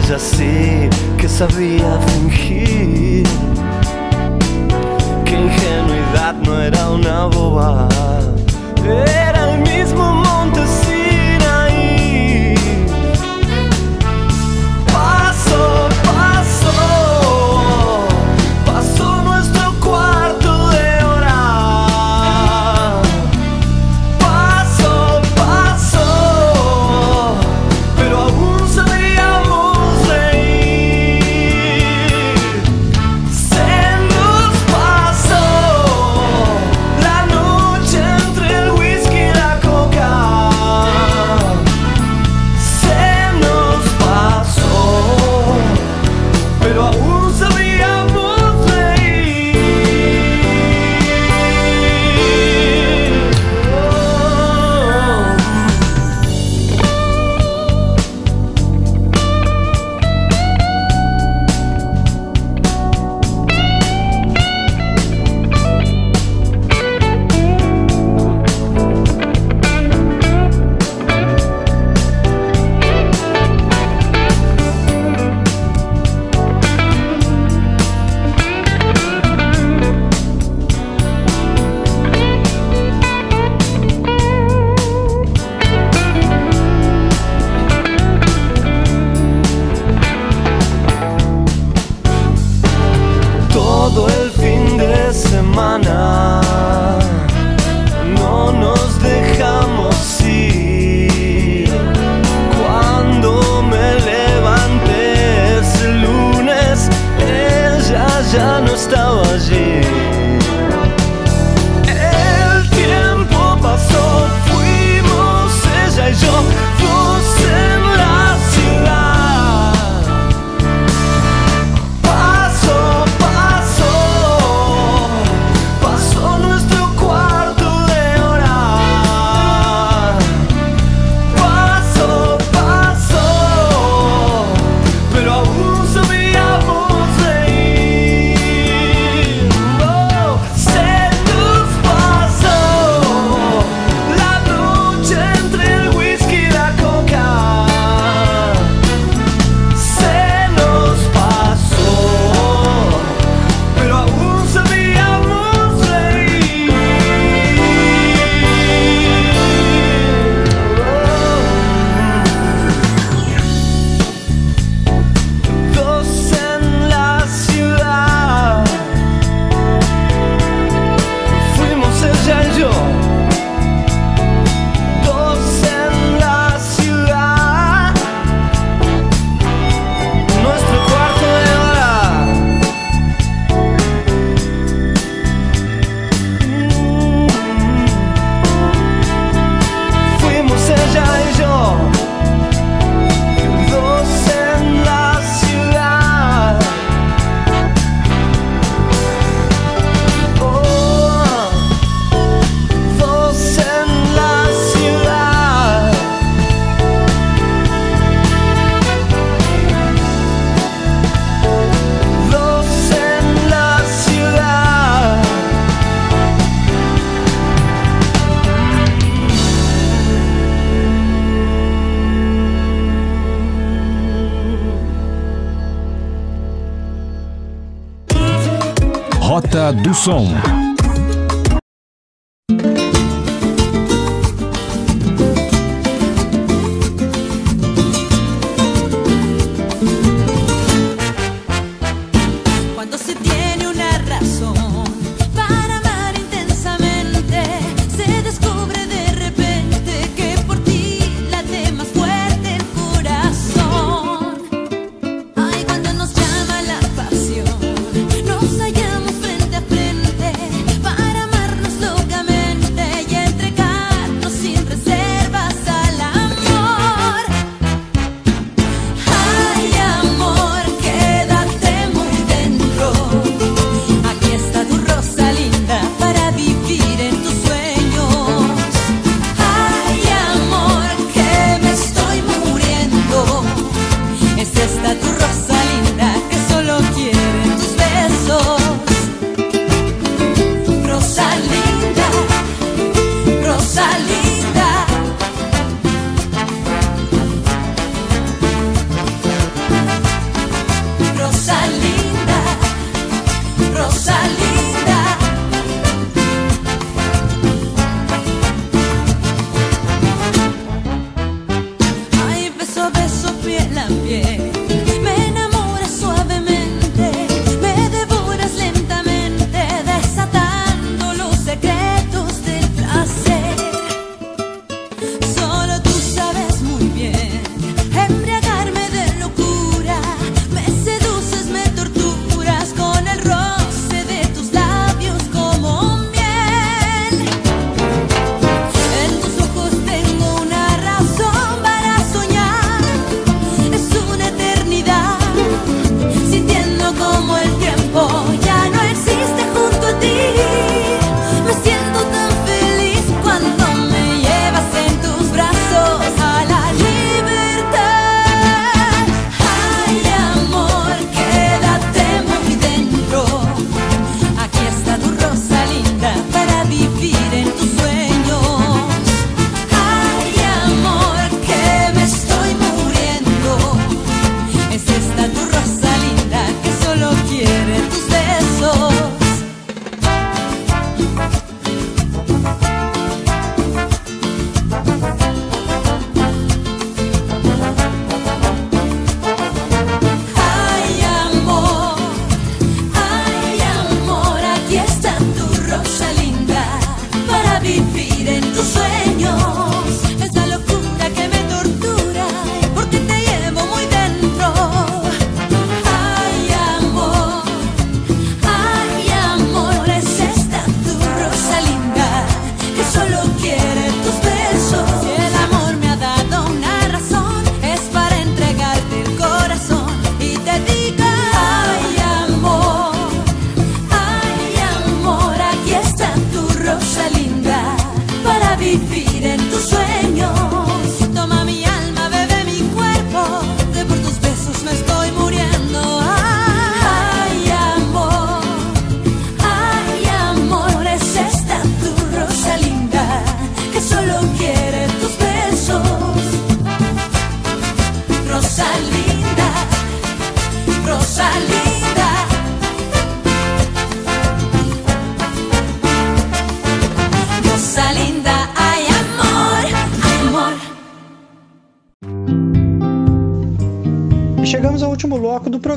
Ella sí que sabía fingir que ingenuidad no era una boba. Eh, do som.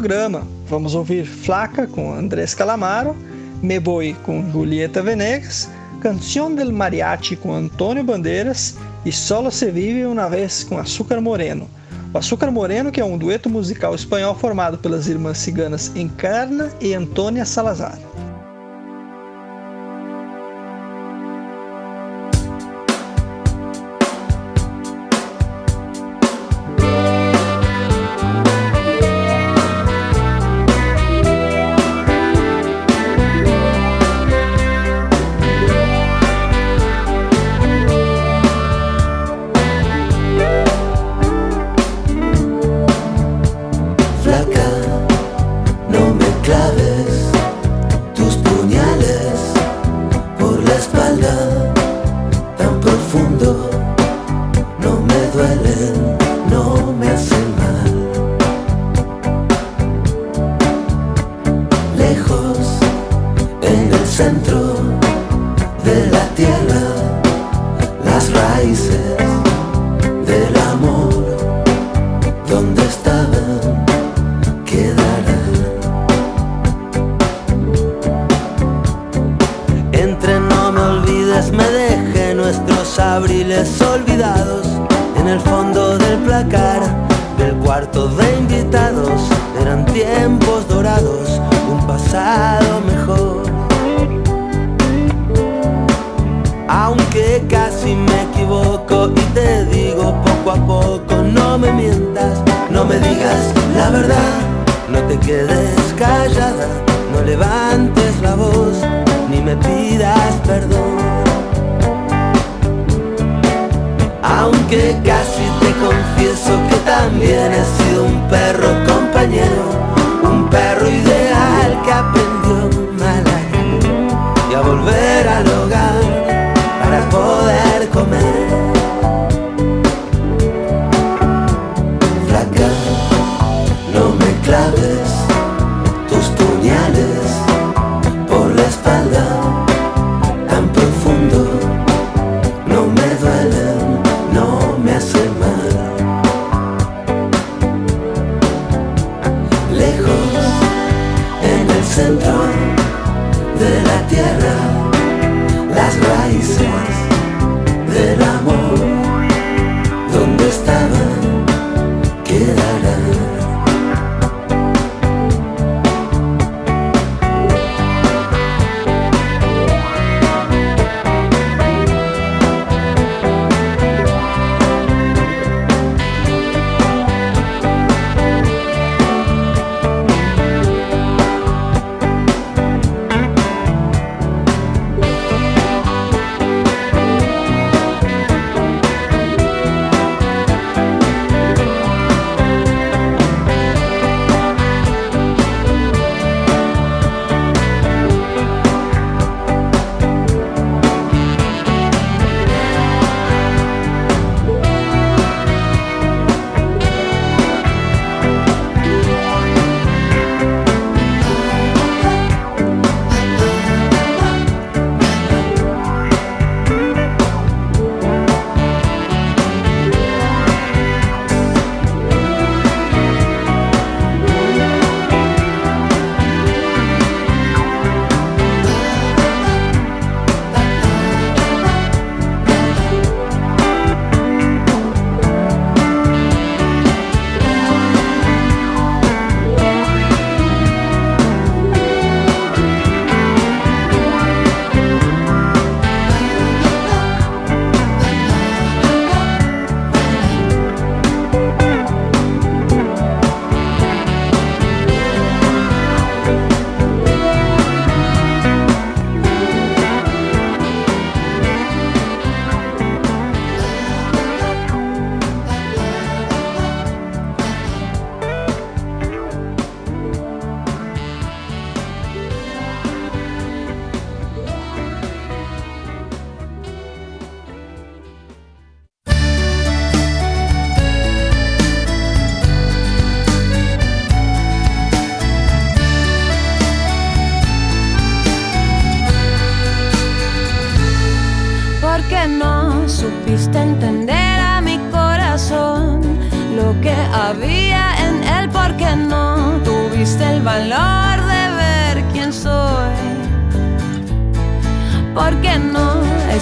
Programa. Vamos ouvir Flaca com Andrés Calamaro, Me Boi com Julieta Venegas, Canción del Mariachi com Antônio Bandeiras e Solo se vive uma vez com Açúcar Moreno. O Açúcar Moreno, que é um dueto musical espanhol formado pelas irmãs ciganas Encarna e Antônia Salazar. Aunque casi me equivoco y te digo poco a poco, no me mientas, no me digas la verdad, no te quedes callada, no levantes la voz, ni me pidas perdón. Aunque casi te confieso que también he sido un perro compañero, un perro ideal que aprendió mal a a volver para poder comer.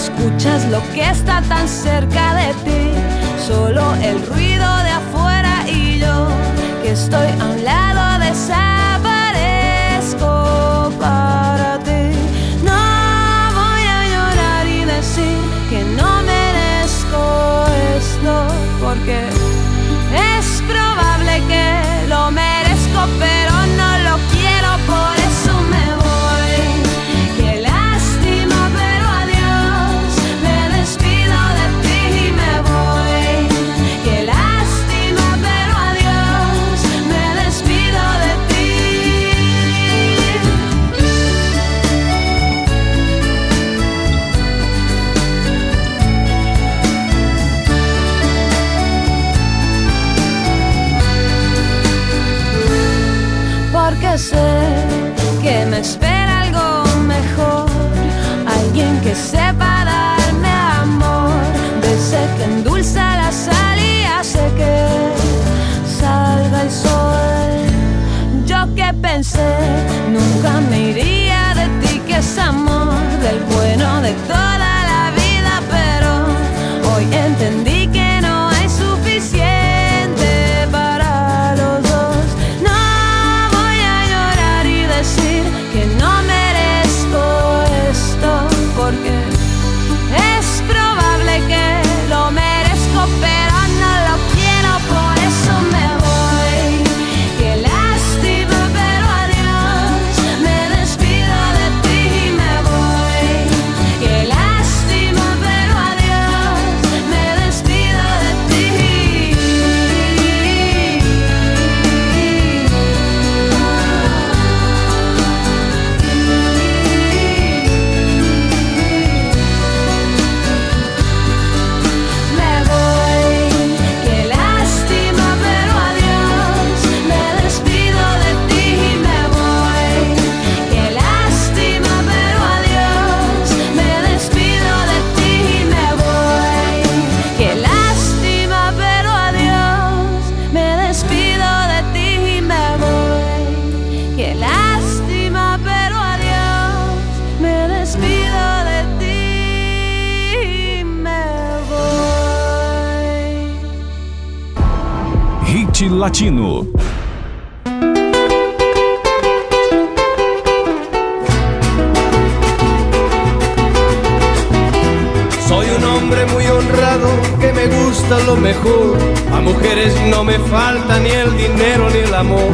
Escuchas lo que está tan cerca de ti, solo el ruido de afuera y yo que estoy a un lado desaparezco para ti. No voy a llorar y decir que no merezco esto porque Soy un hombre muy honrado que me gusta lo mejor. A mujeres no me falta ni el dinero ni el amor.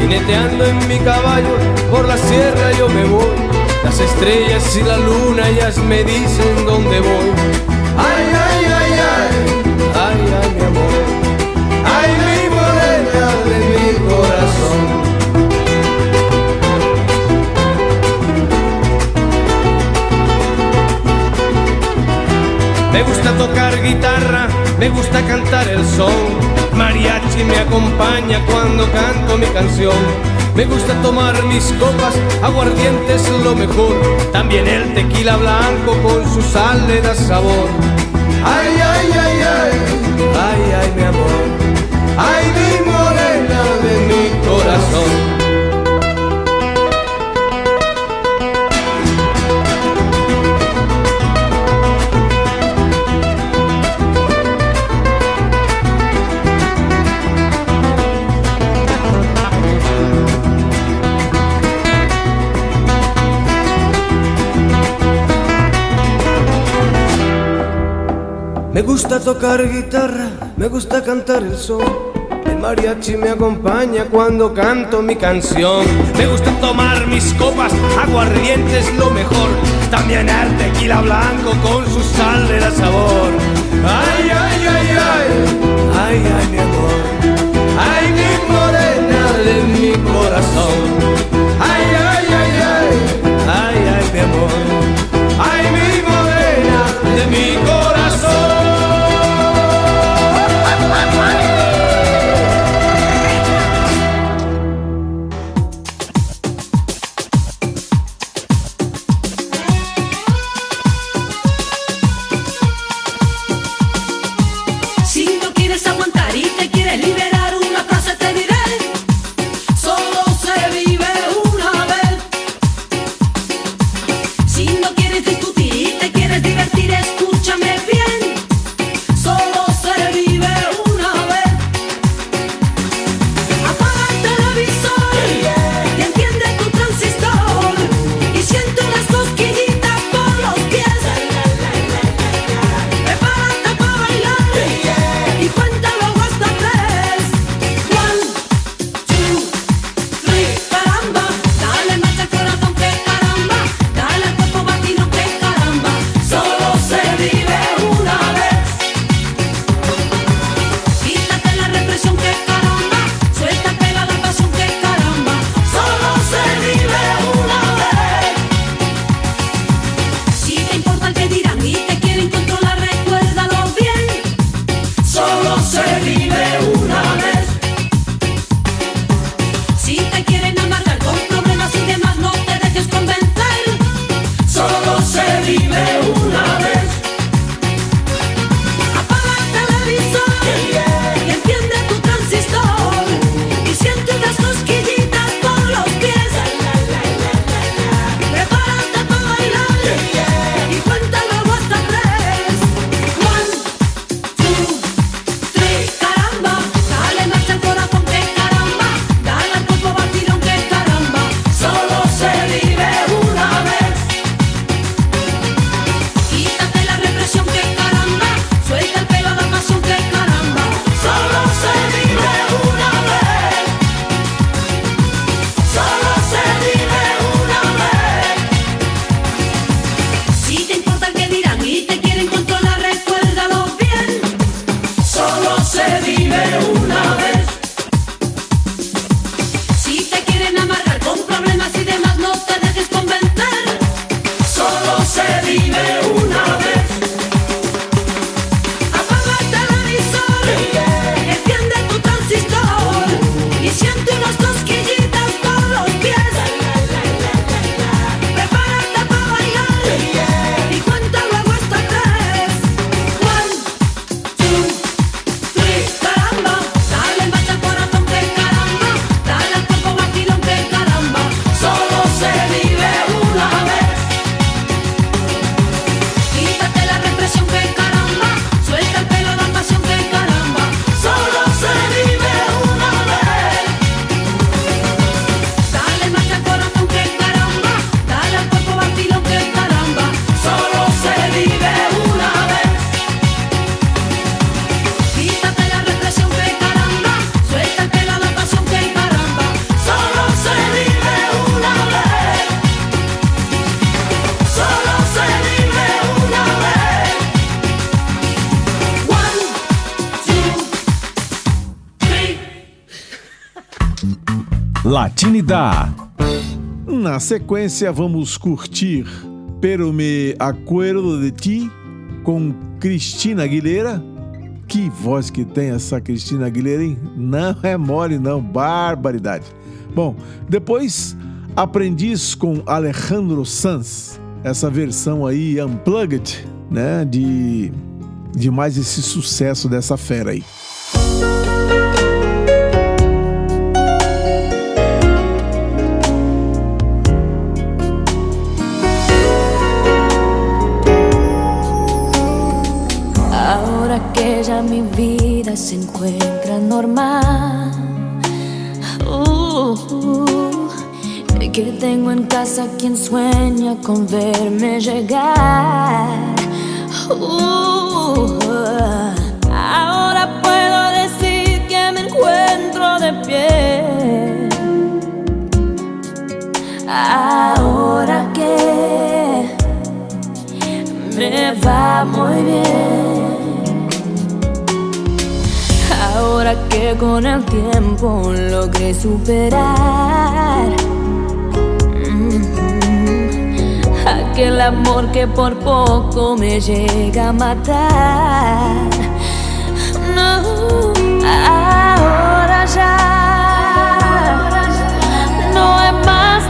Jineteando en mi caballo por la sierra yo me voy. Las estrellas y la luna ellas me dicen dónde voy. Ay, ay, Me gusta tocar guitarra, me gusta cantar el son. Mariachi me acompaña cuando canto mi canción. Me gusta tomar mis copas, aguardiente es lo mejor. También el tequila blanco con su sal le da sabor. Tocar guitarra, me gusta cantar el son. El mariachi me acompaña cuando canto mi canción. Me gusta tomar mis copas, aguardiente es lo mejor. También el tequila blanco con su sal le da sabor. Ay, ay, ay, ay, ay, ay, mi amor. Ay, mi morena de mi corazón. Sequência, vamos curtir Pero Me Acuerdo de Ti com Cristina Aguilera. Que voz que tem essa Cristina Aguilera, hein? Não é mole, não. Barbaridade. Bom, depois, Aprendiz com Alejandro Sanz. Essa versão aí, Unplugged, né? De, de mais esse sucesso dessa fera aí. Casa quien sueña con verme llegar. Uh, ahora puedo decir que me encuentro de pie. Ahora que me va muy bien. Ahora que con el tiempo logré superar aquel amor que por poco me llega a matar. No, ahora ya no hay más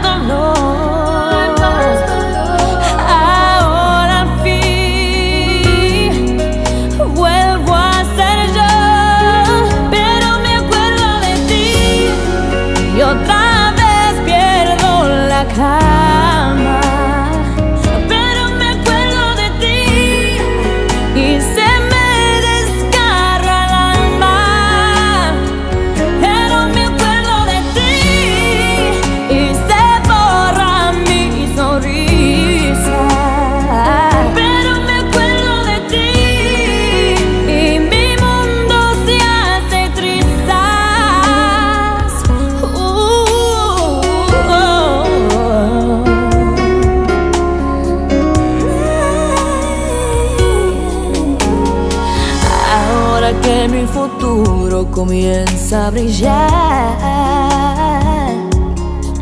que mi futuro comienza a brillar.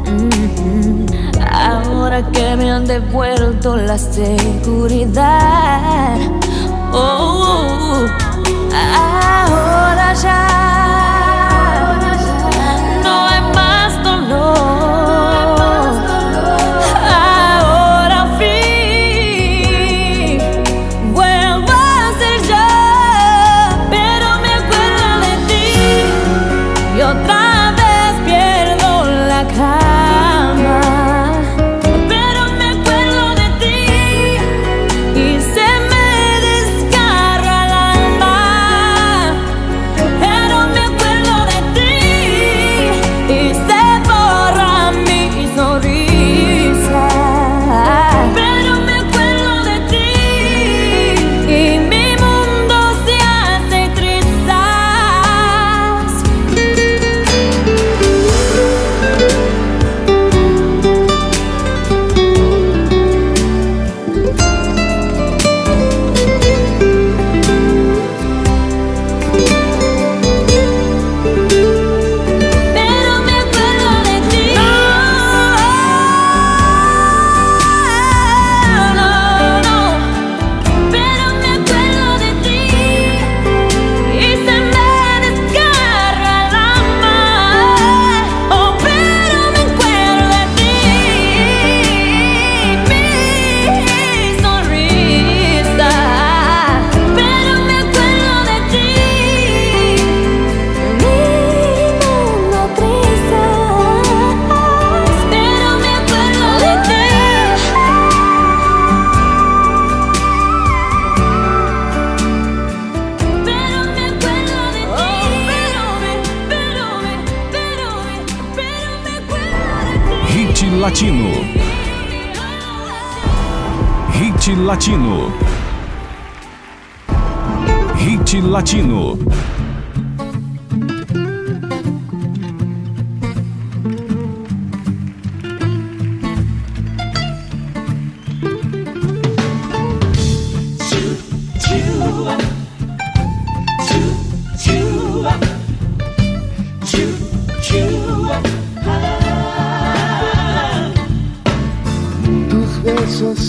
Mm, Ahora que me han devuelto la seguridad. Oh, ahora ya Latino. Hit Latino.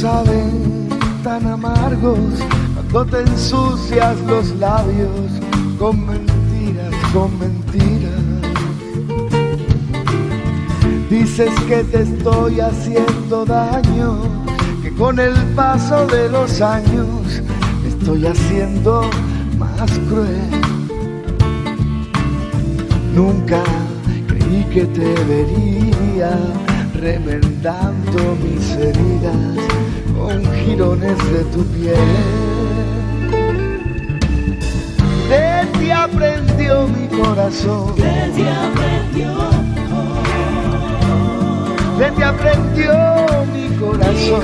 solid tan amargos cuando te ensucias los labios con mentiras, con mentiras. Dices que te estoy haciendo daño, que con el paso de los años me estoy haciendo más cruel. Nunca creí que te vería remendando mis heridas con jirones de tu piel. De ti aprendió mi corazón. De ti aprendió. De ti aprendió mi corazón.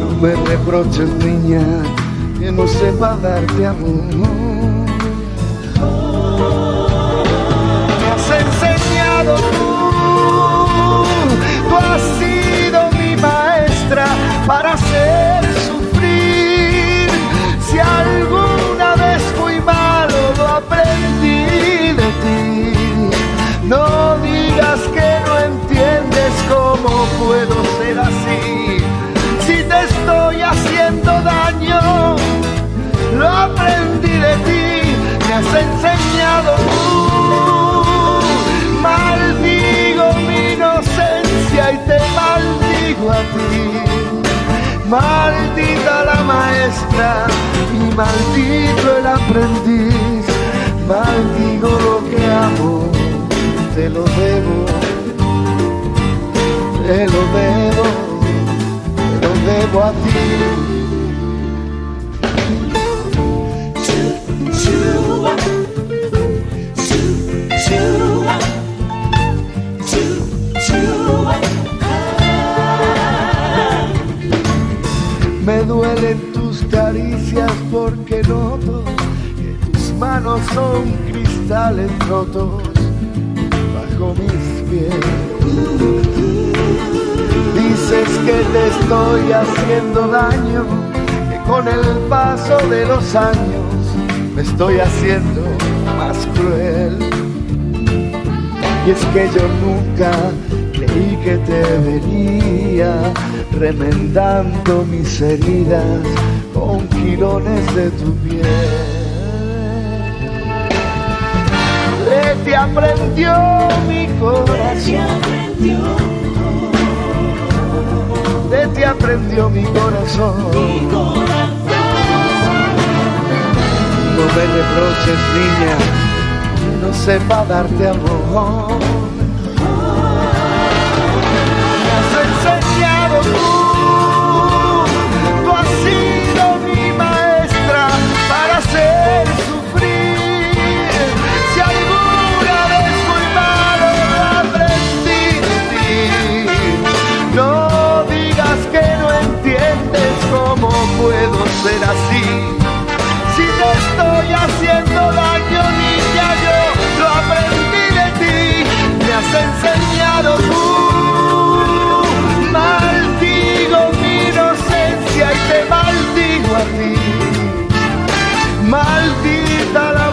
No me reproches, niña, que no sepa darte amor. Me has enseñado tú, tú has Maldita la maestra y maldito el aprendiz. Maldigo lo que amo, te lo debo, te lo debo, te lo debo a ti. Manos son cristales rotos bajo mis pies. Dices que te estoy haciendo daño, que con el paso de los años me estoy haciendo más cruel. Y es que yo nunca creí que te vería remendando mis heridas con jirones de tu piel. Ti aprendió mi corazón. De ti aprendió mi corazón. No me reproches, niña, no sepa darte amor.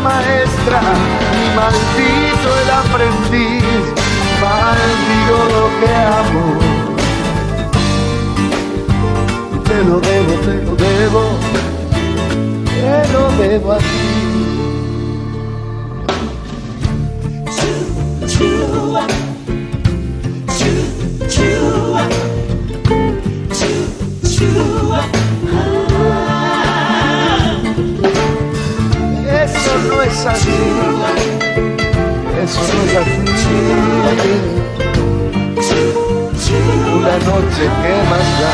Maestra y maldito el aprendiz. Maldigo lo que amo. Te lo debo, te lo debo te lo debo a ti. Así, eso no es así. Una noche que más da.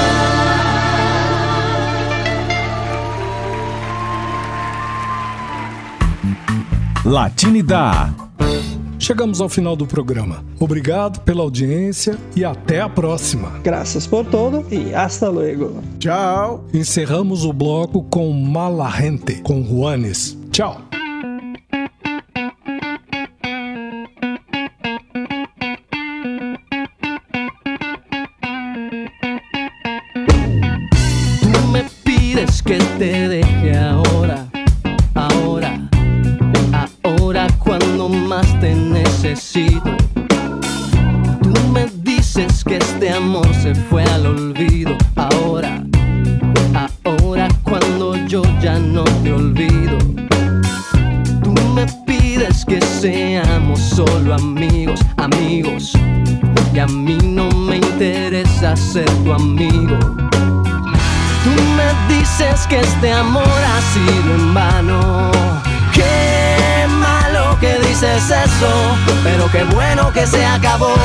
Latinidad. Chegamos ao final do programa. Obrigado pela audiência e até a próxima. Graças por todo e hasta luego. Tchau. Encerramos o bloco com Mala Gente, com Juanes. Tchau. Que te pero qué bueno que se acabó.